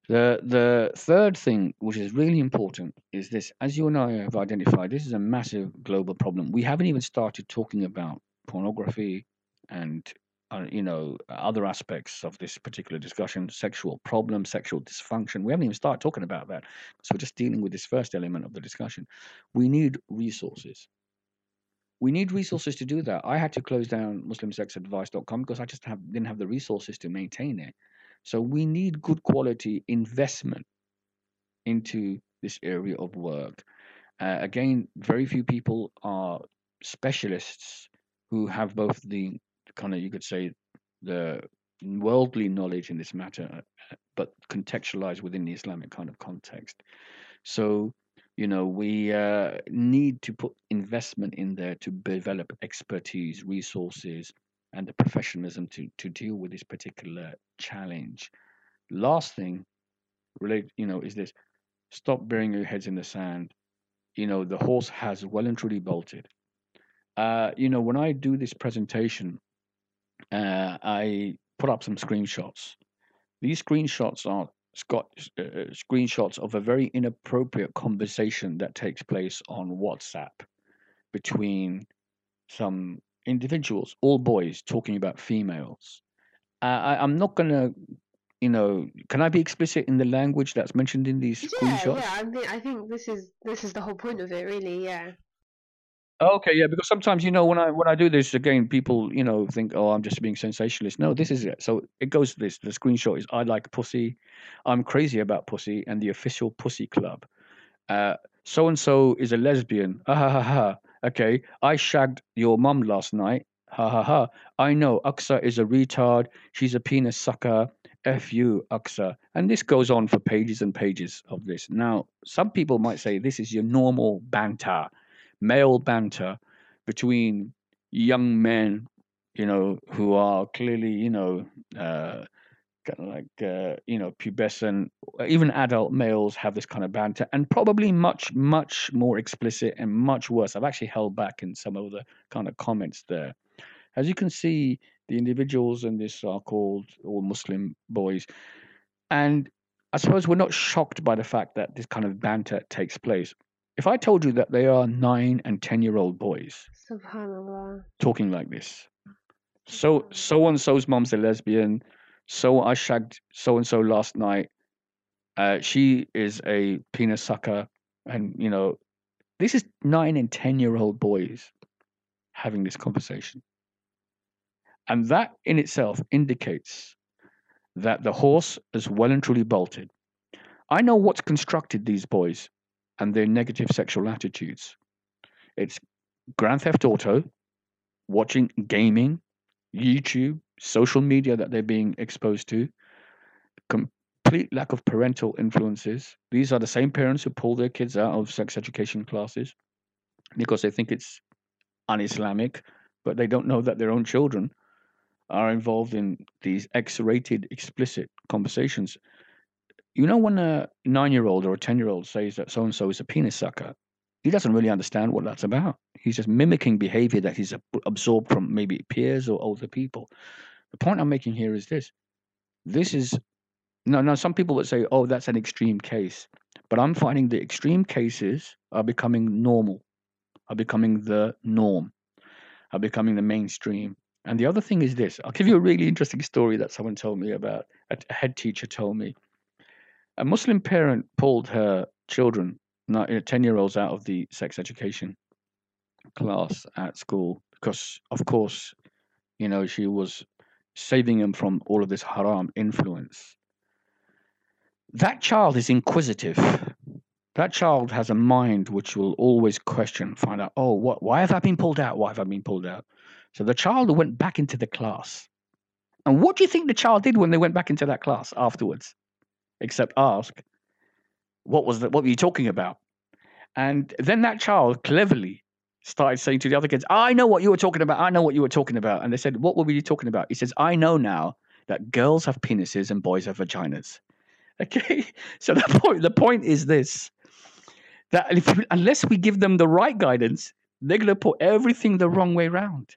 The the third thing which is really important is this. As you and i have identified this is a massive global problem. We haven't even started talking about pornography and uh, you know other aspects of this particular discussion sexual problems sexual dysfunction. We haven't even started talking about that so we're just dealing with this first element of the discussion. We need resources we need resources to do that. I had to close down MuslimSexAdvice.com because I just have, didn't have the resources to maintain it. So we need good quality investment into this area of work. Uh, again, very few people are specialists who have both the kind of you could say the worldly knowledge in this matter, uh, but contextualized within the Islamic kind of context. So you know we uh, need to put investment in there to develop expertise resources and the professionalism to to deal with this particular challenge. Last thing relate you know is this. Stop burying your heads in the sand. You know the horse has well and truly bolted. Uh, you know when i do this presentation uh, i put up some screenshots. These screenshots are Scott uh, uh, screenshots of a very inappropriate conversation that takes place on WhatsApp between some individuals, all boys, talking about females. Uh, I, I'm not gonna, you know, can I be explicit in the language that's mentioned in these Yeah, screenshots? yeah. I think I think this is this is the whole point of it, really. Yeah. Okay, yeah, because sometimes you know when I when I do this again, people you know think, oh, I'm just being sensationalist. No, this is it. So it goes to this. The screenshot is I like pussy, I'm crazy about pussy, and the official pussy club. So and so is a lesbian. Ha ha ha. Okay, I shagged your mum last night. Ha ha ha. I know Aksa is a retard. She's a penis sucker. F you, Aksa. And this goes on for pages and pages of this. Now, some people might say this is your normal banter male banter between young men, you know, who are clearly, you know, uh, kind of like, uh, you know, pubescent, even adult males have this kind of banter, and probably much, much more explicit and much worse. I've actually held back in some of the kind of comments there. As you can see, the individuals in this are called all Muslim boys. And I suppose we're not shocked by the fact that this kind of banter takes place. If I told you that they are nine and ten year old boys Subhanallah. talking like this, so so and so's mom's a lesbian, so I shagged so and so last night. Uh, she is a penis sucker, and you know, this is nine and ten year old boys having this conversation, and that in itself indicates that the horse is well and truly bolted. I know what's constructed these boys and their negative sexual attitudes. It's Grand Theft Auto, watching gaming, YouTube, social media that they're being exposed to, complete lack of parental influences. These are the same parents who pull their kids out of sex education classes because they think it's un Islamic, but they don't know that their own children are involved in these X rated explicit conversations. You know, when a nine year old or a 10 year old says that so and so is a penis sucker, he doesn't really understand what that's about. He's just mimicking behavior that he's absorbed from maybe peers or older people. The point I'm making here is this this is no, no, some people would say, oh, that's an extreme case. But I'm finding the extreme cases are becoming normal, are becoming the norm, are becoming the mainstream. And the other thing is this I'll give you a really interesting story that someone told me about, a a head teacher told me. A Muslim parent pulled her children, uh, 10 year olds, out of the sex education class at school because, of course, you know, she was saving them from all of this haram influence. That child is inquisitive. That child has a mind which will always question, find out, oh, what, why have I been pulled out? Why have I been pulled out? So the child went back into the class. And what do you think the child did when they went back into that class afterwards? Except ask, what was that? What were you talking about? And then that child cleverly started saying to the other kids, I know what you were talking about. I know what you were talking about. And they said, What were you talking about? He says, I know now that girls have penises and boys have vaginas. Okay. [LAUGHS] So the point the point is this that if unless we give them the right guidance, they're gonna put everything the wrong way around.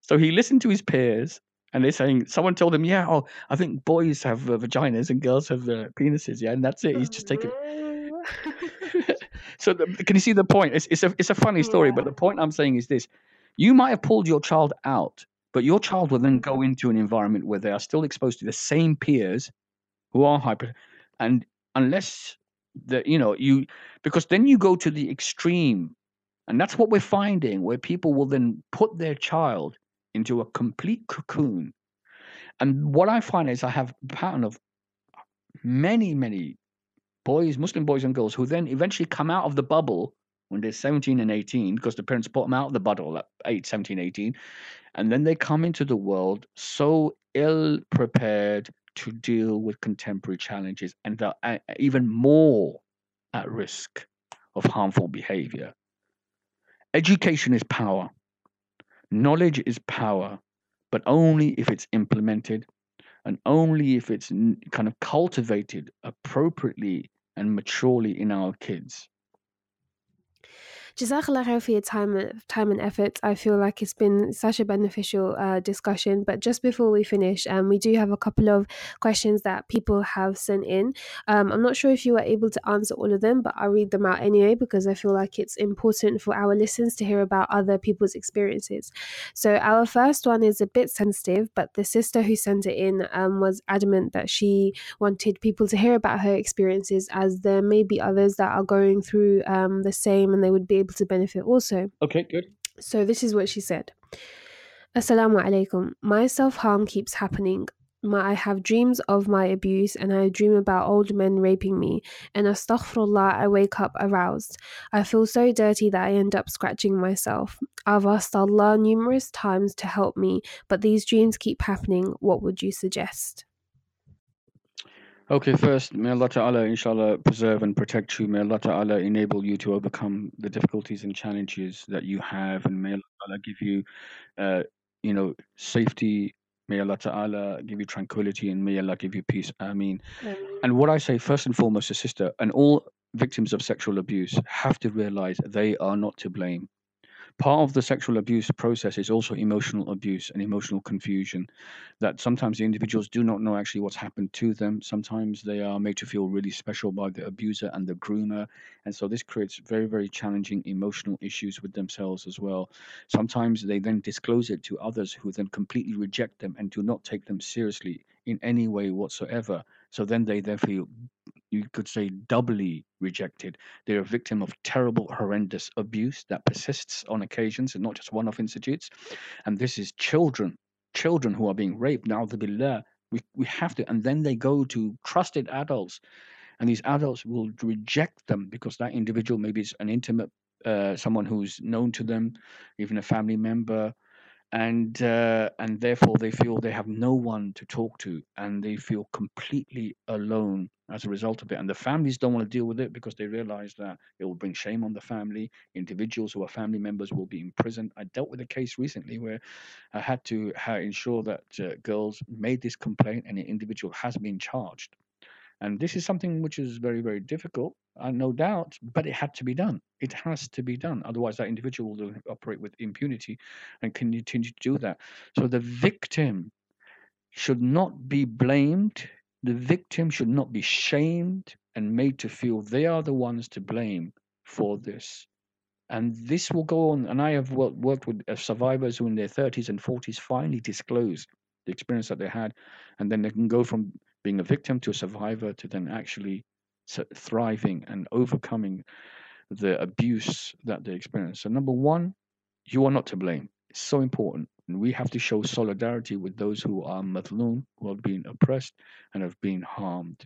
So he listened to his peers and they're saying someone told him, Yeah, oh, I think boys have uh, vaginas and girls have uh, penises, yeah, and that's it. He's just taking [LAUGHS] so the, can you see the point? It's, it's a it's a funny story, but the point I'm saying is this: you might have pulled your child out, but your child will then go into an environment where they are still exposed to the same peers who are hyper, and unless the you know you because then you go to the extreme, and that's what we're finding, where people will then put their child into a complete cocoon. And what I find is I have a pattern of many, many boys, Muslim boys and girls, who then eventually come out of the bubble when they're 17 and 18 because the parents put them out of the bubble at 8, 17, 18. And then they come into the world so ill prepared to deal with contemporary challenges and are uh, even more at risk of harmful behavior. Education is power, knowledge is power, but only if it's implemented and only if it's kind of cultivated appropriately and maturely in our kids. Jazakallah khair for your time, time and effort. I feel like it's been such a beneficial uh, discussion. But just before we finish, um, we do have a couple of questions that people have sent in. Um, I'm not sure if you were able to answer all of them, but I'll read them out anyway because I feel like it's important for our listeners to hear about other people's experiences. So our first one is a bit sensitive, but the sister who sent it in um, was adamant that she wanted people to hear about her experiences as there may be others that are going through um, the same and they would be able to benefit also. Okay, good. So this is what she said. Assalamu alaikum. My self harm keeps happening. My, I have dreams of my abuse and I dream about old men raping me. And astaghfirullah, I wake up aroused. I feel so dirty that I end up scratching myself. I've asked Allah numerous times to help me, but these dreams keep happening. What would you suggest? Okay, first, may Allah Ta'ala, inshallah, preserve and protect you. May Allah Ta'ala enable you to overcome the difficulties and challenges that you have. And may Allah Ta'ala give you, uh, you know, safety. May Allah Ta'ala give you tranquility and may Allah give you peace. I mean, and what I say first and foremost, a sister, and all victims of sexual abuse have to realize they are not to blame part of the sexual abuse process is also emotional abuse and emotional confusion that sometimes the individuals do not know actually what's happened to them. Sometimes they are made to feel really special by the abuser and the groomer and so this creates very very challenging emotional issues with themselves as well. Sometimes they then disclose it to others who then completely reject them and do not take them seriously in any way whatsoever so then they then feel you could say doubly rejected. They're a victim of terrible, horrendous abuse that persists on occasions and not just one off institutes. And this is children, children who are being raped. Now, the billah, we, we have to, and then they go to trusted adults. And these adults will reject them because that individual maybe is an intimate, uh, someone who's known to them, even a family member, and uh, and therefore they feel they have no one to talk to and they feel completely alone as a result of it. And the families don't want to deal with it because they realize that it will bring shame on the family. Individuals who are family members will be imprisoned. I dealt with a case recently where i had to ensure that uh, girls made this complaint and an individual has been charged and this is something which is very, very difficult, uh, no doubt, but it had to be done. It has to be done. Otherwise, that individual will operate with impunity and continue to do that. So the victim should not be blamed. The victim should not be shamed and made to feel they are the ones to blame for this. And this will go on. And I have worked with uh, survivors who, in their 30s and 40s, finally disclose the experience that they had. And then they can go from being a victim to a survivor to then actually thriving and overcoming the abuse that they experience. So, number one, you are not to blame. It's so important. And we have to show solidarity with those who are madloom, who have been oppressed and have been harmed,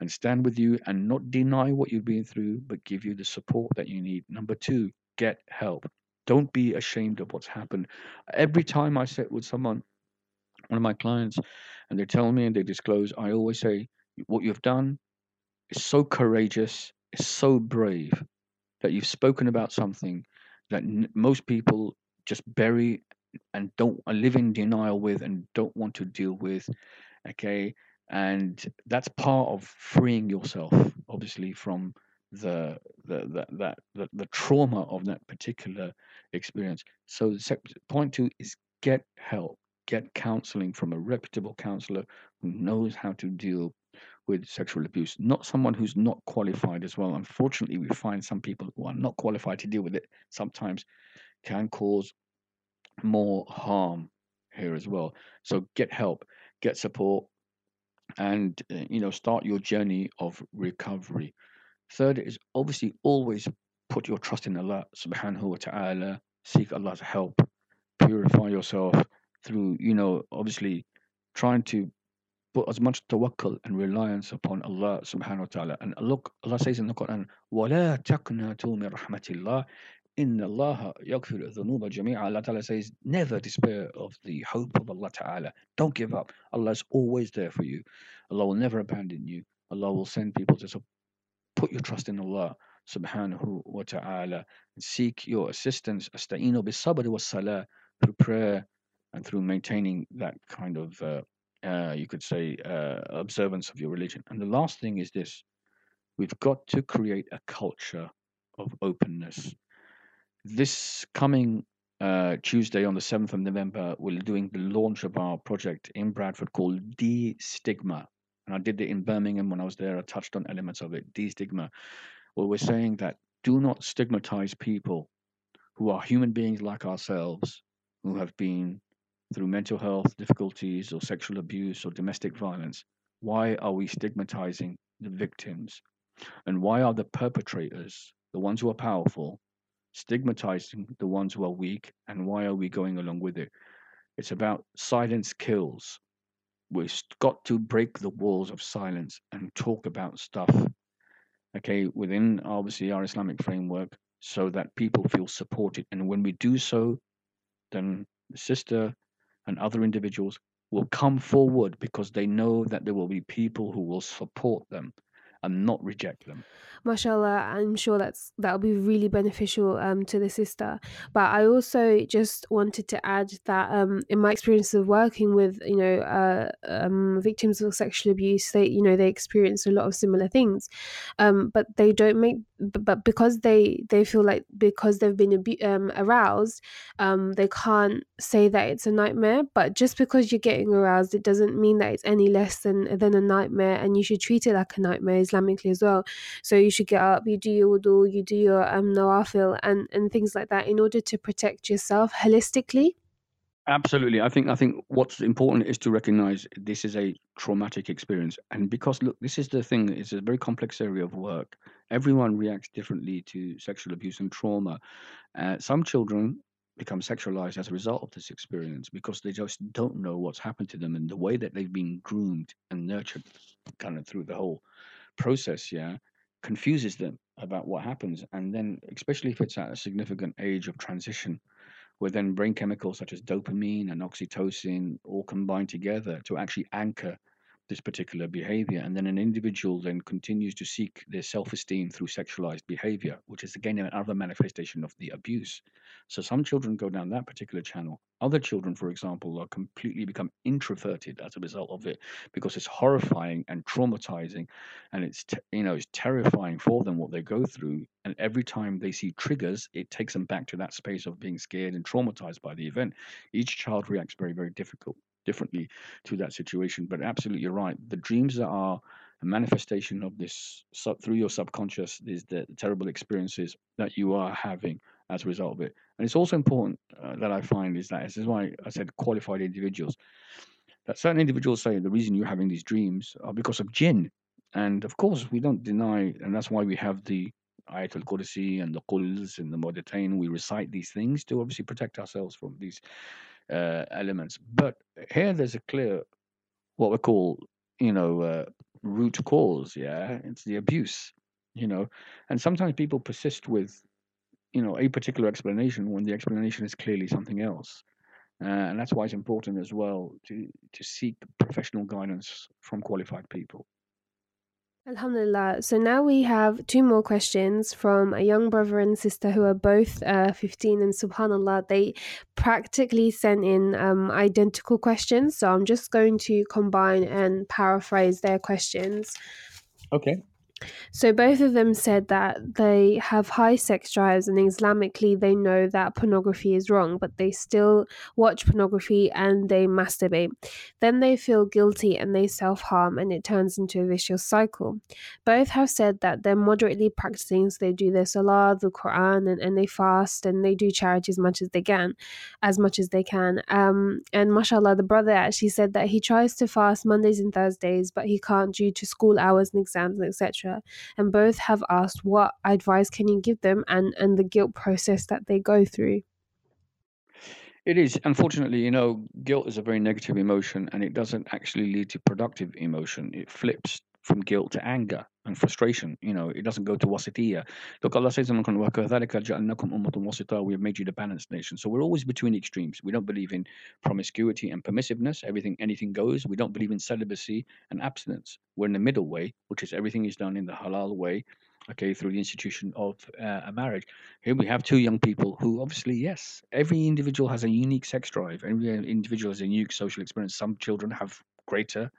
and stand with you and not deny what you've been through, but give you the support that you need. Number two, get help. Don't be ashamed of what's happened. Every time I sit with someone, one of my clients, and they tell me and they disclose, I always say, what you've done is so courageous, is so brave that you've spoken about something that n- most people just bury and don't uh, live in denial with and don't want to deal with. Okay. And that's part of freeing yourself, obviously, from the the the that the, the trauma of that particular experience. So the second point two is get help get counseling from a reputable counselor who knows how to deal with sexual abuse, not someone who's not qualified as well. Unfortunately, we find some people who are not qualified to deal with it sometimes can cause more harm here as well. So get help, get support, and uh, you know start your journey of recovery. Third is obviously always put your trust in Allah subhanahu wa ta'ala, seek Allah's help, purify yourself, through, you know, obviously trying to put as much tawakkul and reliance upon Allah subhanahu wa ta'ala. And look, Allah says in the Quran, وَلَا تَقْنَطُوا مِنْ رَحْمَةِ اللَّهِ إِنَّ اللَّهَ يَغْفِرُ الذُّنُوبَ جَمِيعًا Allah Ta'ala says, never despair of the hope of Allah Ta'ala. Don't give up. Allah is always there for you. Allah will never abandon you. Allah will send people to so put your trust in Allah subhanahu wa ta'ala. Seek your assistance. Asta'inu bis sabr was salah through prayer and through maintaining that kind of, uh, uh, you could say, uh, observance of your religion. And the last thing is this we've got to create a culture of openness. this coming uh, Tuesday on the 7th of November, we're doing the launch of our project in Bradford called De-Stigma. And I did it in Birmingham when I was there. I touched on elements of it. De-Stigma. Well, we're saying that do not stigmatize people who are human beings like ourselves, who have been through mental health difficulties or sexual abuse or domestic violence. Why are we stigmatizing the victims? And why are the perpetrators, the ones who are powerful, stigmatizing the ones who are weak? And why are we going along with it? It's about silence kills. We've got to break the walls of silence and talk about stuff, okay, within obviously our Islamic framework so that people feel supported. And when we do so, then the sister and other individuals will come forward because they know that there will be people who will support them and not reject them. Mashallah i'm sure that's that'll be really beneficial um to the sister. But i also just wanted to add that um in my experience of working with you know uh um victims of sexual abuse they you know they experience a lot of similar things. Um but they don't make but because they they feel like because they've been abu- um, aroused um they can't say that it's a nightmare. But just because you're getting aroused it doesn't mean that it's any less than than a nightmare and you should treat it like a nightmare islamically as well so you should get up, you do your wudu, you do your um, nawafil and, and things like that in order to protect yourself holistically. Absolutely. I think I think what's important is to recognize this is a traumatic experience. And because look, this is the thing, it's a very complex area of work. Everyone reacts differently to sexual abuse and trauma. Uh, some children become sexualized as a result of this experience because they just don't know what's happened to them and the way that they've been groomed and nurtured kind of through the whole process, yeah, confuses them about what happens. And then, especially if it's at a significant age of transition, where then brain chemicals such as dopamine and oxytocin all combine together to actually anchor this particular behavior. And then an individual then continues to seek their self esteem through sexualized behavior, which is again another manifestation of the abuse. So some children go down that particular channel. Other children, for example, are completely become introverted as a result of it because it's horrifying and traumatizing, and it's te- you know it's terrifying for them what they go through. And every time they see triggers, it takes them back to that space of being scared and traumatized by the event. Each child reacts very very difficult differently to that situation. But absolutely, you're right. The dreams that are a manifestation of this sub, through your subconscious is the terrible experiences that you are having as a result of it. And it's also important uh, that I find is that this is why I said qualified individuals. That certain individuals say the reason you're having these dreams are because of jinn. And of course, we don't deny, and that's why we have the Ayatul Kursi and the Quls and the Mu'awwidhatayn. We recite these things to obviously protect ourselves from these uh, elements. But here there's a clear, what we call, you know, uh, root cause. Yeah, it's the abuse. You know, and sometimes people persist with, you know, a particular explanation when the explanation is clearly something else. Uh, and that's why it's important as well to to seek professional guidance from qualified people. Alhamdulillah. So now we have two more questions from a young brother and sister who are both uh, 15, and subhanAllah, they practically sent in um, identical questions. So I'm just going to combine and paraphrase their questions. Okay. So both of them said that they have high sex drives and Islamically they know that pornography is wrong, but they still watch pornography and they masturbate. Then they feel guilty and they self harm and it turns into a vicious cycle. Both have said that they're moderately practicing, so they do their salah, the Quran, and, and they fast and they do charity as much as they can, as much as they can. Um, and mashallah, the brother actually said that he tries to fast Mondays and Thursdays, but he can't due to school hours and exams etc and both have asked what advice can you give them and and the guilt process that they go through? It is. Unfortunately you know guilt is a very negative emotion and it doesn't actually lead to productive emotion. It flips from guilt to anger and frustration. You know, it doesn't go to wasitiyah. Look, Allah says in the Quran, we have made you the balanced nation. So we're always between extremes. We don't believe in promiscuity and permissiveness, everything, anything goes. We don't believe in celibacy and abstinence. We're in the middle way, which is everything is done in the halal way, okay, through the institution of uh, a marriage. Here we have two young people who obviously, yes, every individual has a unique sex drive. Every individual has a unique social experience. Some children have greater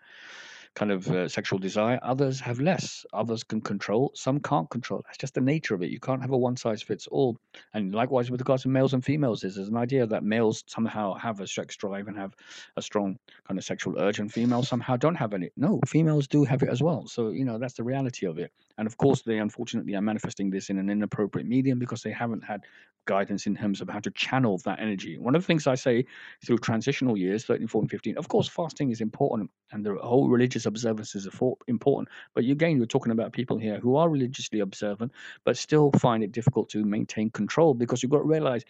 kind of uh, sexual desire. Others have less. Others can control. Some can't control. That's just the nature of it. You can't have a one size fits all. And likewise with regards to males and females, is there's an idea that males somehow have a sex drive and have a strong kind of sexual urge, and females somehow don't have any. No, females do have it as well. So you know that's the reality of it. And of course, they unfortunately are manifesting this in an inappropriate medium because they haven't had guidance in terms of how to channel that energy. One of the things I say through transitional years, 13, 14, 15, of course, fasting is important and the whole religious observances are important. But again, we're talking about people here who are religiously observant, but still find it difficult to maintain control because you've got to realize,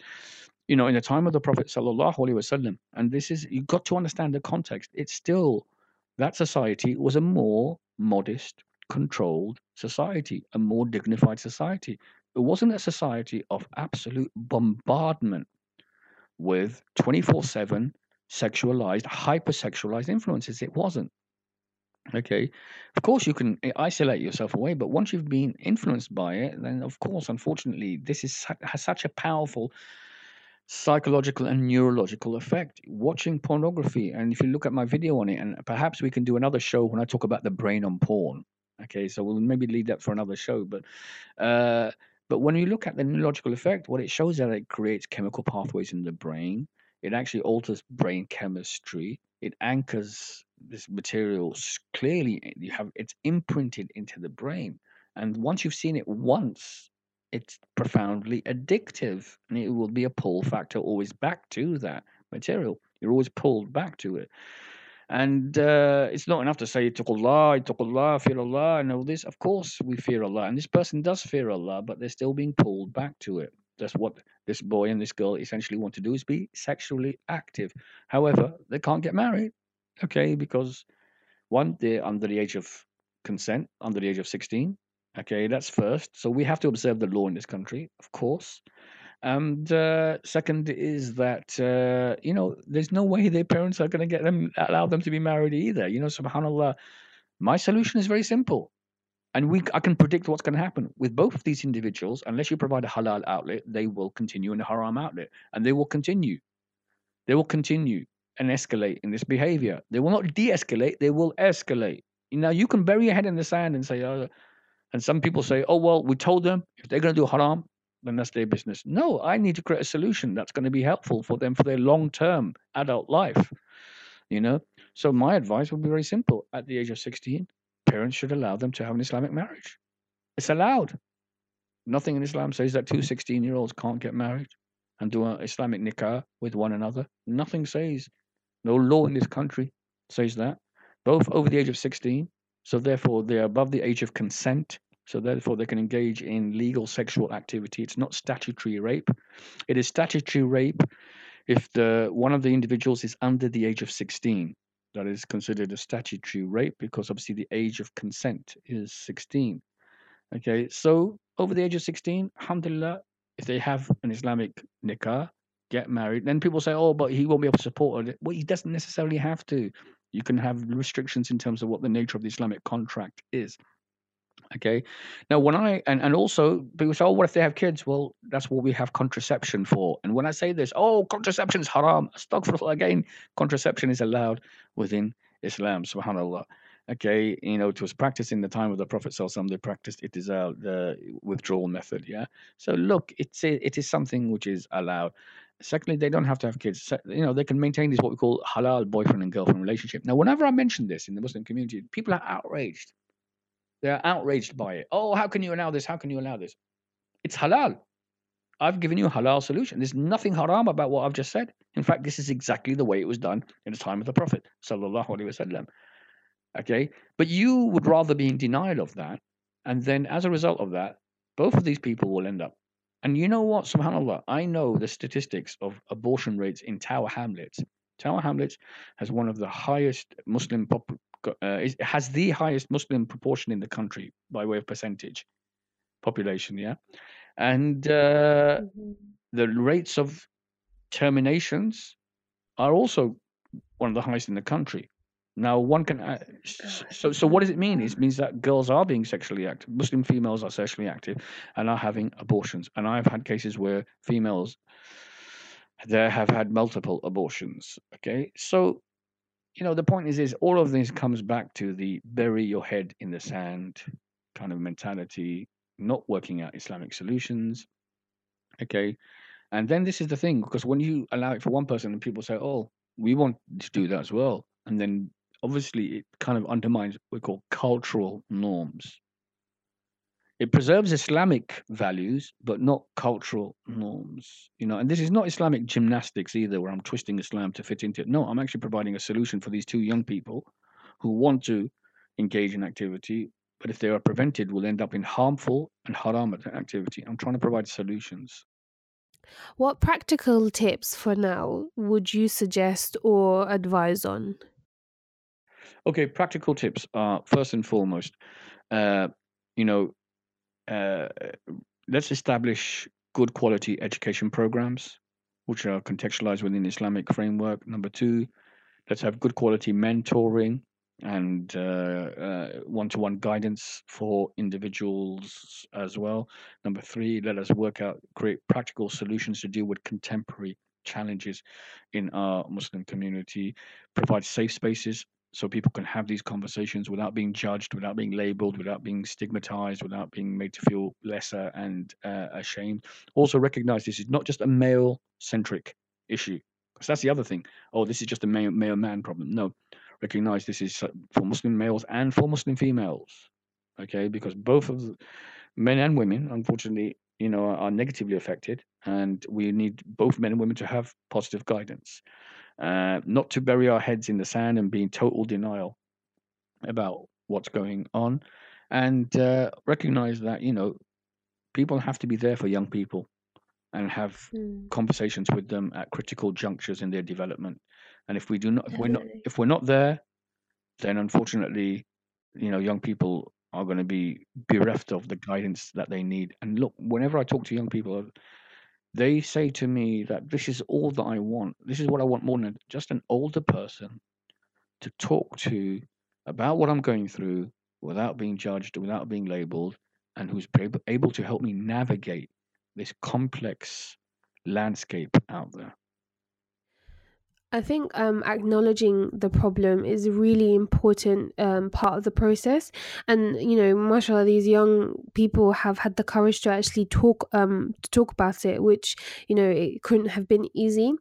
you know, in the time of the Prophet Sallallahu Alaihi Wasallam, and this is, you've got to understand the context, it's still, that society was a more modest, controlled society, a more dignified society. It wasn't a society of absolute bombardment with 24 7 sexualized, hypersexualized influences. It wasn't. Okay. Of course, you can isolate yourself away, but once you've been influenced by it, then of course, unfortunately, this is has such a powerful psychological and neurological effect. Watching pornography, and if you look at my video on it, and perhaps we can do another show when I talk about the brain on porn. Okay, so we'll maybe leave that for another show, but uh, but when you look at the neurological effect, what it shows is that it creates chemical pathways in the brain. It actually alters brain chemistry. It anchors this material clearly. You have it's imprinted into the brain, and once you've seen it once, it's profoundly addictive, and it will be a pull factor always back to that material. You're always pulled back to it. And uh, it's not enough to say Allah, Allah, fear Allah, and all this. Of course, we fear Allah, and this person does fear Allah, but they're still being pulled back to it. That's what this boy and this girl essentially want to do is be sexually active. However, they can't get married, okay, because one, they're under the age of consent, under the age of 16. Okay, that's first. So we have to observe the law in this country, of course. And uh, second is that uh, you know there's no way their parents are going to get them allow them to be married either. You know, Subhanallah. My solution is very simple, and we I can predict what's going to happen with both of these individuals. Unless you provide a halal outlet, they will continue in a haram outlet, and they will continue. They will continue and escalate in this behavior. They will not de-escalate; they will escalate. Now you can bury your head in the sand and say, oh, and some people say, oh well, we told them if they're going to do haram, then that's their business. No, I need to create a solution that's going to be helpful for them for their long term adult life. You know? So my advice would be very simple. At the age of 16, parents should allow them to have an Islamic marriage. It's allowed. Nothing in Islam says that two 16 year olds can't get married and do an Islamic nikah with one another. Nothing says. No law in this country says that. Both over the age of 16. So therefore, they're above the age of consent so therefore, they can engage in legal sexual activity. It's not statutory rape. It is statutory rape if the one of the individuals is under the age of 16. That is considered a statutory rape because obviously the age of consent is 16. Okay, so over the age of 16, alhamdulillah, if they have an Islamic nikah, get married, then people say, oh, but he won't be able to support it. Well, he doesn't necessarily have to. You can have restrictions in terms of what the nature of the Islamic contract is. Okay. Now, when I and and also people say, "Oh, what if they have kids?" Well, that's what we have contraception for. And when I say this, "Oh, contraception is haram," astaghfirullah again, contraception is allowed within Islam. Subhanallah. Okay, you know, it was practiced in the time of the Prophet Sallallahu They practiced it is a the withdrawal method. Yeah. So look, it's a, it is something which is allowed. Secondly, they don't have to have kids. You know, they can maintain this what we call halal boyfriend and girlfriend relationship. Now, whenever I mention this in the Muslim community, people are outraged they're outraged by it. Oh, how can you allow this? How can you allow this? It's halal. I've given you a halal solution. There's nothing haram about what I've just said. In fact, this is exactly the way it was done in the time of the Prophet. Okay? But you would rather be in denial of that. And then as a result of that, both of these people will end up. And you know what? SubhanAllah, I know the statistics of abortion rates in Tower Hamlets. Tower Hamlets has one of the highest Muslim pop- uh, it has the highest Muslim proportion in the country by way of percentage population. Yeah, and uh, mm-hmm. the rates of terminations are also one of the highest in the country. Now, one can. Uh, so, so what does it mean? It means that girls are being sexually active. Muslim females are sexually active and are having abortions. And I've had cases where females there have had multiple abortions. Okay, so you know, the point is, is all of this comes back to the bury your head in the sand kind of mentality, not working out Islamic solutions. Okay. And then this is the thing, because when you allow it for one person and people say, oh, we want to do that as well. And then obviously it kind of undermines what we call cultural norms. It preserves Islamic values, but not cultural norms. You know, and this is not Islamic gymnastics either, where I'm twisting Islam to fit into it. No, I'm actually providing a solution for these two young people who want to engage in activity, but if they are prevented, will end up in harmful and haram activity. I'm trying to provide solutions. What practical tips for now would you suggest or advise on? Okay, practical tips are first and foremost, uh, you know, uh, let's establish good quality education programs which are contextualized within Islamic framework. Number two, let's have good quality mentoring and one to one guidance for individuals as well. Number three, let us work out, create practical solutions to deal with contemporary challenges in our Muslim community, provide safe spaces so people can have these conversations without being judged, without being labeled, without being stigmatized, without being made to feel lesser and uh, ashamed. Also, recognize this is not just a male centric issue, because that's the other thing. Oh, this is just a male, male man problem. No, recognize this is for Muslim males and for Muslim females. Okay, because both of the, men and women, unfortunately, you know, are negatively affected, and we need both men and women to have positive guidance uh, not to bury our heads in the sand and be in total denial about what's going on, and uh, recognize that you know people have to be there for young people and have mm. conversations with them at critical junctures in their development. And if we do not, if we're not, if we're not there, then unfortunately, you know, young people are going to be bereft of the guidance that they need. And look, whenever I talk to young people, they say to me that this is all that I want. This is what I want more than just an older person to talk to about what I'm going through without being judged, without being labeled, and who's able to help me navigate this complex landscape out there. I think um, acknowledging the problem is a really important um, part of the process. And, you know, mashallah, these young people have had the courage to actually talk um, to talk about it, which, you know, it couldn't have been easy.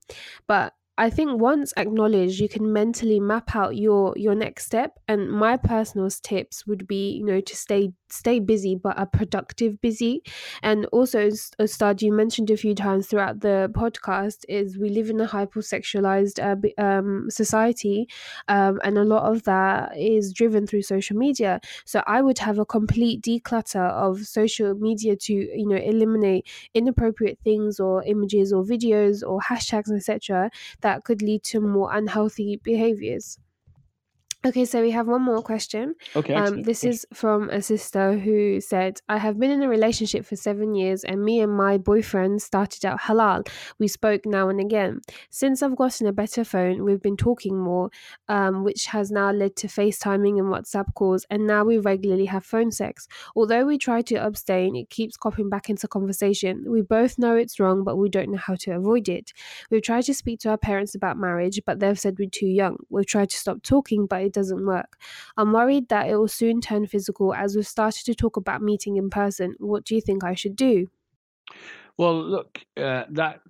But I think once acknowledged, you can mentally map out your your next step. And my personal tips would be, you know, to stay stay busy but a productive busy. And also, Ustad, you mentioned a few times throughout the podcast is we live in a hypersexualized uh, um, society, um, and a lot of that is driven through social media. So I would have a complete declutter of social media to you know eliminate inappropriate things or images or videos or hashtags etc that could lead to more unhealthy behaviors. Okay, so we have one more question. Okay. Um, this is from a sister who said, I have been in a relationship for seven years and me and my boyfriend started out halal. We spoke now and again. Since I've gotten a better phone, we've been talking more, um, which has now led to FaceTiming and WhatsApp calls, and now we regularly have phone sex. Although we try to abstain, it keeps cropping back into conversation. We both know it's wrong, but we don't know how to avoid it. We've tried to speak to our parents about marriage, but they've said we're too young. We've tried to stop talking, but it doesn't work. I'm worried that it will soon turn physical as we've started to talk about meeting in person. What do you think I should do? Well, look, uh, that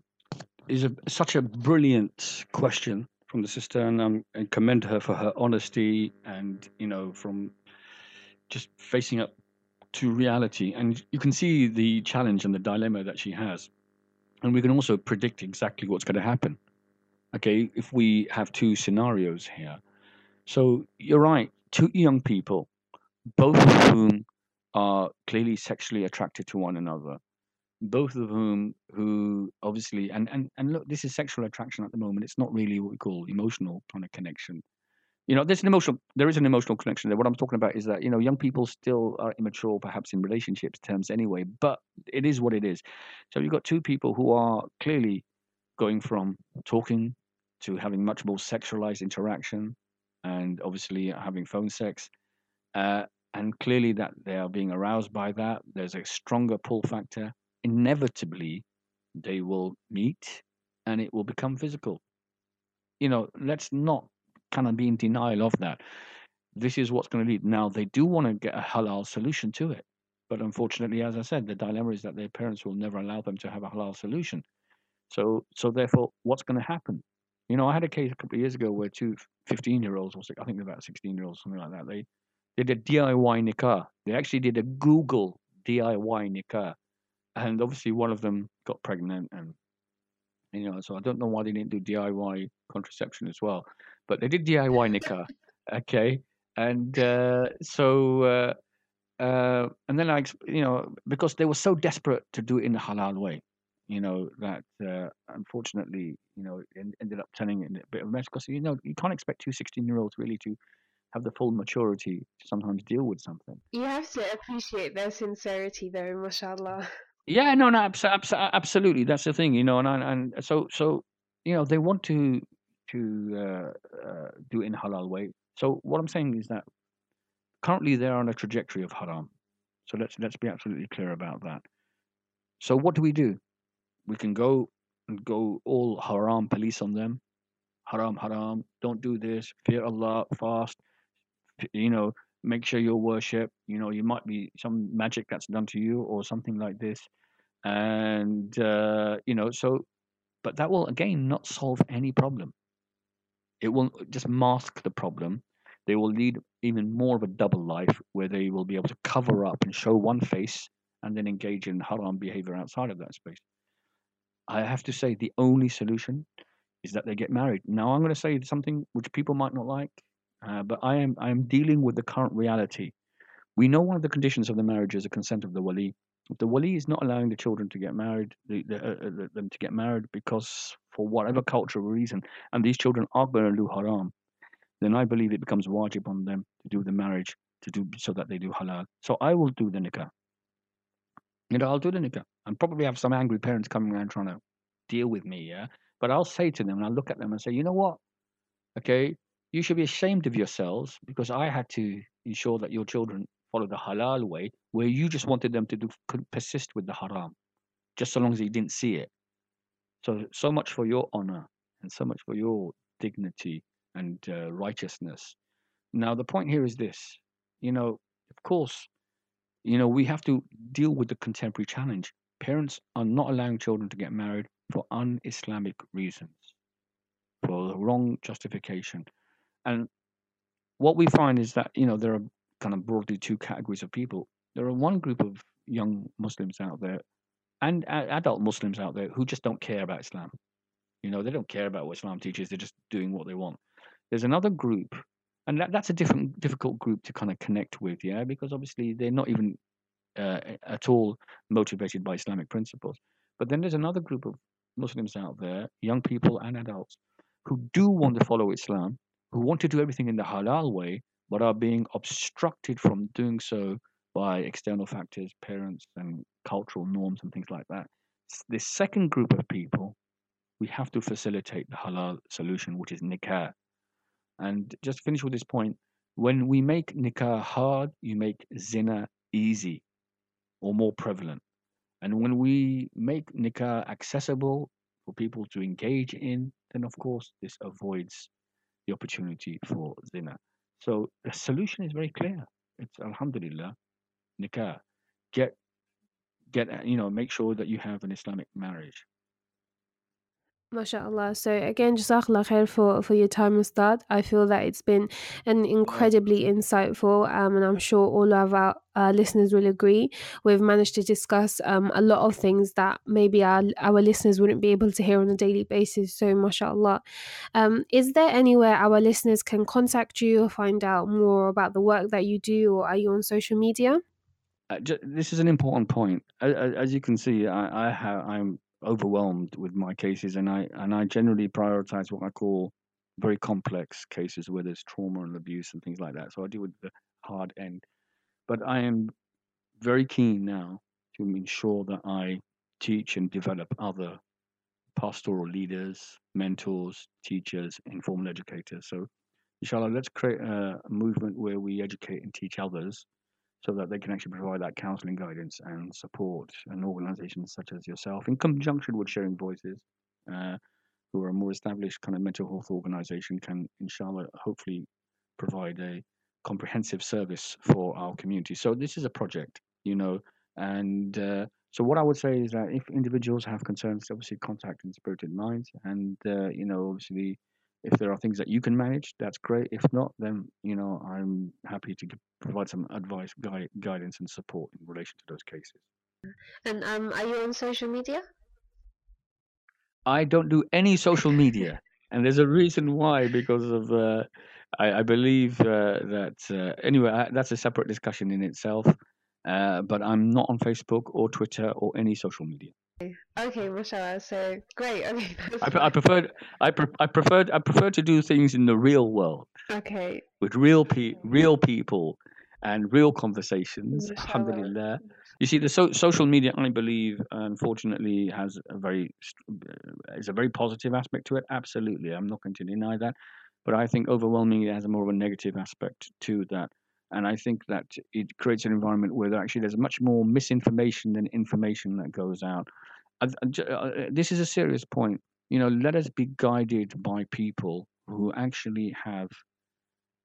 is a, such a brilliant question from the sister, and um, I commend her for her honesty and you know from just facing up to reality. And you can see the challenge and the dilemma that she has, and we can also predict exactly what's going to happen. Okay, if we have two scenarios here, so you're right. Two young people, both of whom are clearly sexually attracted to one another, both of whom who obviously and and and look, this is sexual attraction at the moment. It's not really what we call emotional kind of connection. You know, there's an emotional there is an emotional connection there. What I'm talking about is that, you know, young people still are immature perhaps in relationships terms anyway, but it is what it is. So you've got two people who are clearly going from talking to having much more sexualized interaction and obviously having phone sex. Uh, and clearly that they are being aroused by that. There's a stronger pull factor. Inevitably, they will meet and it will become physical. You know, let's not kind of be in denial of that. This is what's going to lead. Now they do want to get a halal solution to it, but unfortunately, as I said, the dilemma is that their parents will never allow them to have a halal solution. So, so therefore, what's going to happen? You know, I had a case a couple of years ago where two 15 year olds, or I think they're about 16 year olds, something like that, they did a DIY nikah. They actually did a Google DIY nikah. And obviously, one of them got pregnant, and you know, so I don't know why they didn't do DIY contraception as well, but they did DIY nikah, okay, and uh, so uh, uh, and then I, you know, because they were so desperate to do it in the halal way, you know, that uh, unfortunately, you know, ended up turning in a bit of a mess because you know you can't expect two 16 year olds really to have the full maturity to sometimes deal with something. You have to appreciate their sincerity, though, mashallah. Yeah, no, no, abs- abs- absolutely. That's the thing, you know, and and so so you know they want to to uh, uh, do it in halal way. So what I'm saying is that currently they're on a trajectory of haram. So let's let's be absolutely clear about that. So what do we do? We can go and go all haram police on them. Haram, haram. Don't do this. Fear Allah. Fast. You know, make sure you worship. You know, you might be some magic that's done to you or something like this, and uh, you know, so. But that will again not solve any problem. It will just mask the problem. They will lead even more of a double life where they will be able to cover up and show one face and then engage in haram behavior outside of that space. I have to say the only solution is that they get married. Now I'm going to say something which people might not like, uh, but I am I am dealing with the current reality. We know one of the conditions of the marriage is the consent of the wali. If the wali is not allowing the children to get married, the, the, uh, uh them to get married because for whatever cultural reason, and these children are going to do haram, then I believe it becomes wajib on them to do the marriage to do so that they do halal. So I will do the nikah. Know, I'll do the nikah. And probably have some angry parents coming around trying to deal with me, yeah. But I'll say to them, and I'll look at them and say, you know what? Okay, you should be ashamed of yourselves because I had to ensure that your children follow the halal way, where you just wanted them to do persist with the haram, just so long as you didn't see it. So so much for your honor and so much for your dignity and uh, righteousness. Now the point here is this: you know, of course, you know we have to deal with the contemporary challenge. Parents are not allowing children to get married for un-Islamic reasons, for the wrong justification. And what we find is that, you know, there are kind of broadly two categories of people. There are one group of young Muslims out there and adult Muslims out there who just don't care about Islam. You know, they don't care about what Islam teaches, they're just doing what they want. There's another group, and that, that's a different, difficult group to kind of connect with, yeah, because obviously they're not even uh, at all motivated by Islamic principles. But then there's another group of Muslims out there, young people and adults, who do want to follow Islam, who want to do everything in the halal way, but are being obstructed from doing so by external factors, parents, and cultural norms and things like that. This second group of people, we have to facilitate the halal solution, which is nikah. And just to finish with this point, when we make nikah hard, you make zina easy or more prevalent. And when we make nikah accessible for people to engage in, then of course this avoids the opportunity for zina. So the solution is very clear. It's alhamdulillah, nikah. Get get you know, make sure that you have an Islamic marriage. MashaAllah. So again, Jazakallah khair for, for your time that. I feel that it's been an incredibly insightful, um, and I'm sure all of our uh, listeners will agree. We've managed to discuss um, a lot of things that maybe our, our listeners wouldn't be able to hear on a daily basis. So, mashallah. Um, is there anywhere our listeners can contact you or find out more about the work that you do, or are you on social media? Uh, this is an important point. As, as you can see, I, I have I'm overwhelmed with my cases, and I and I generally prioritize what I call very complex cases where there's trauma and abuse and things like that. So I deal with the hard end, but I am very keen now to ensure that I teach and develop other pastoral leaders, mentors, teachers, informal educators. So, inshallah, let's create a, a movement where we educate and teach others so that they can actually provide that counseling guidance and support and organizations such as yourself in conjunction with sharing voices uh, who are a more established kind of mental health organization, can inshallah hopefully provide a comprehensive service for our community. So this is a project, you know, and uh, so what I would say is that if individuals have concerns, obviously contact Inspirited Minds, and uh, you know, obviously, if there are things that you can manage, that's great. If not, then you know, I'm happy to provide some advice, gui- guidance, and support in relation to those cases. And um, are you on social media? I don't do any social media, [LAUGHS] and there's a reason why because of uh, I, I believe uh, that uh, anyway I, that's a separate discussion in itself. Uh, but I'm not on Facebook or Twitter or any social media. Okay, mashallah. So great. Okay, [LAUGHS] I, pre- I preferred I, pre- I preferred I prefer to do things in the real world Okay, with real pe- real people and real conversations. Mashallah. Alhamdulillah. You see, the so- social media, I believe, unfortunately, has a very uh, is a very positive aspect to it. Absolutely, I'm not going to deny that, but I think overwhelmingly it has a more of a negative aspect to that. And I think that it creates an environment where there actually there's much more misinformation than information that goes out. J- uh, This is a serious point. You know, let us be guided by people who actually have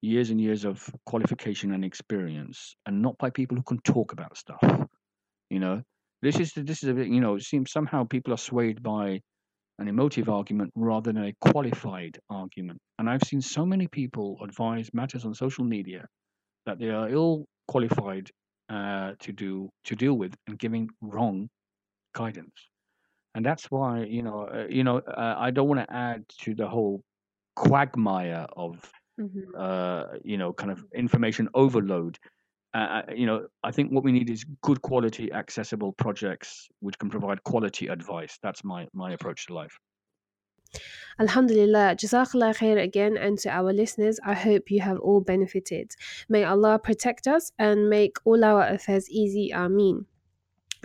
years and years of qualification and experience, and not by people who can talk about stuff. You know, this is this is a bit. You know, it seems somehow people are swayed by an emotive argument rather than a qualified argument. And I've seen so many people advise matters on social media that they are ill qualified uh, to do to deal with and giving wrong guidance. And that's why you know uh, you know uh, I don't want to add to the whole quagmire of Mhm. uh, you know kind of information overload. Uh, uh, you know, I think what we need is good quality, accessible projects which can provide quality advice. That's my my approach to life. Alhamdulillah, Jazakallah khair again, and to our listeners, I hope you have all benefited. May Allah protect us and make all our affairs easy. Ameen.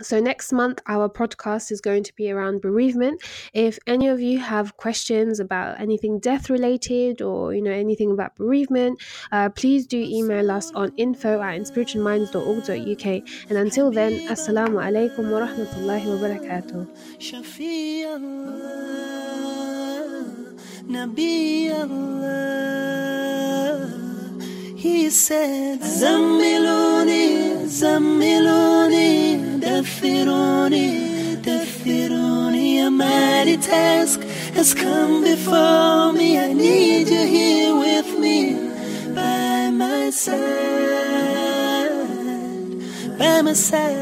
So next month our podcast is going to be around bereavement. If any of you have questions about anything death related or you know anything about bereavement, uh, please do email us on info at inspiritedminds.org.uk. And until then, Assalamu alaikum wa rahmatullahi wa barakatuh. Nabi Allah. He said, "Zamiluni, zamiluni, Daffiruni, Daffiruni. A mighty task has come before me. I need you here with me, by my side, by my side,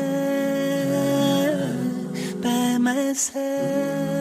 by my side.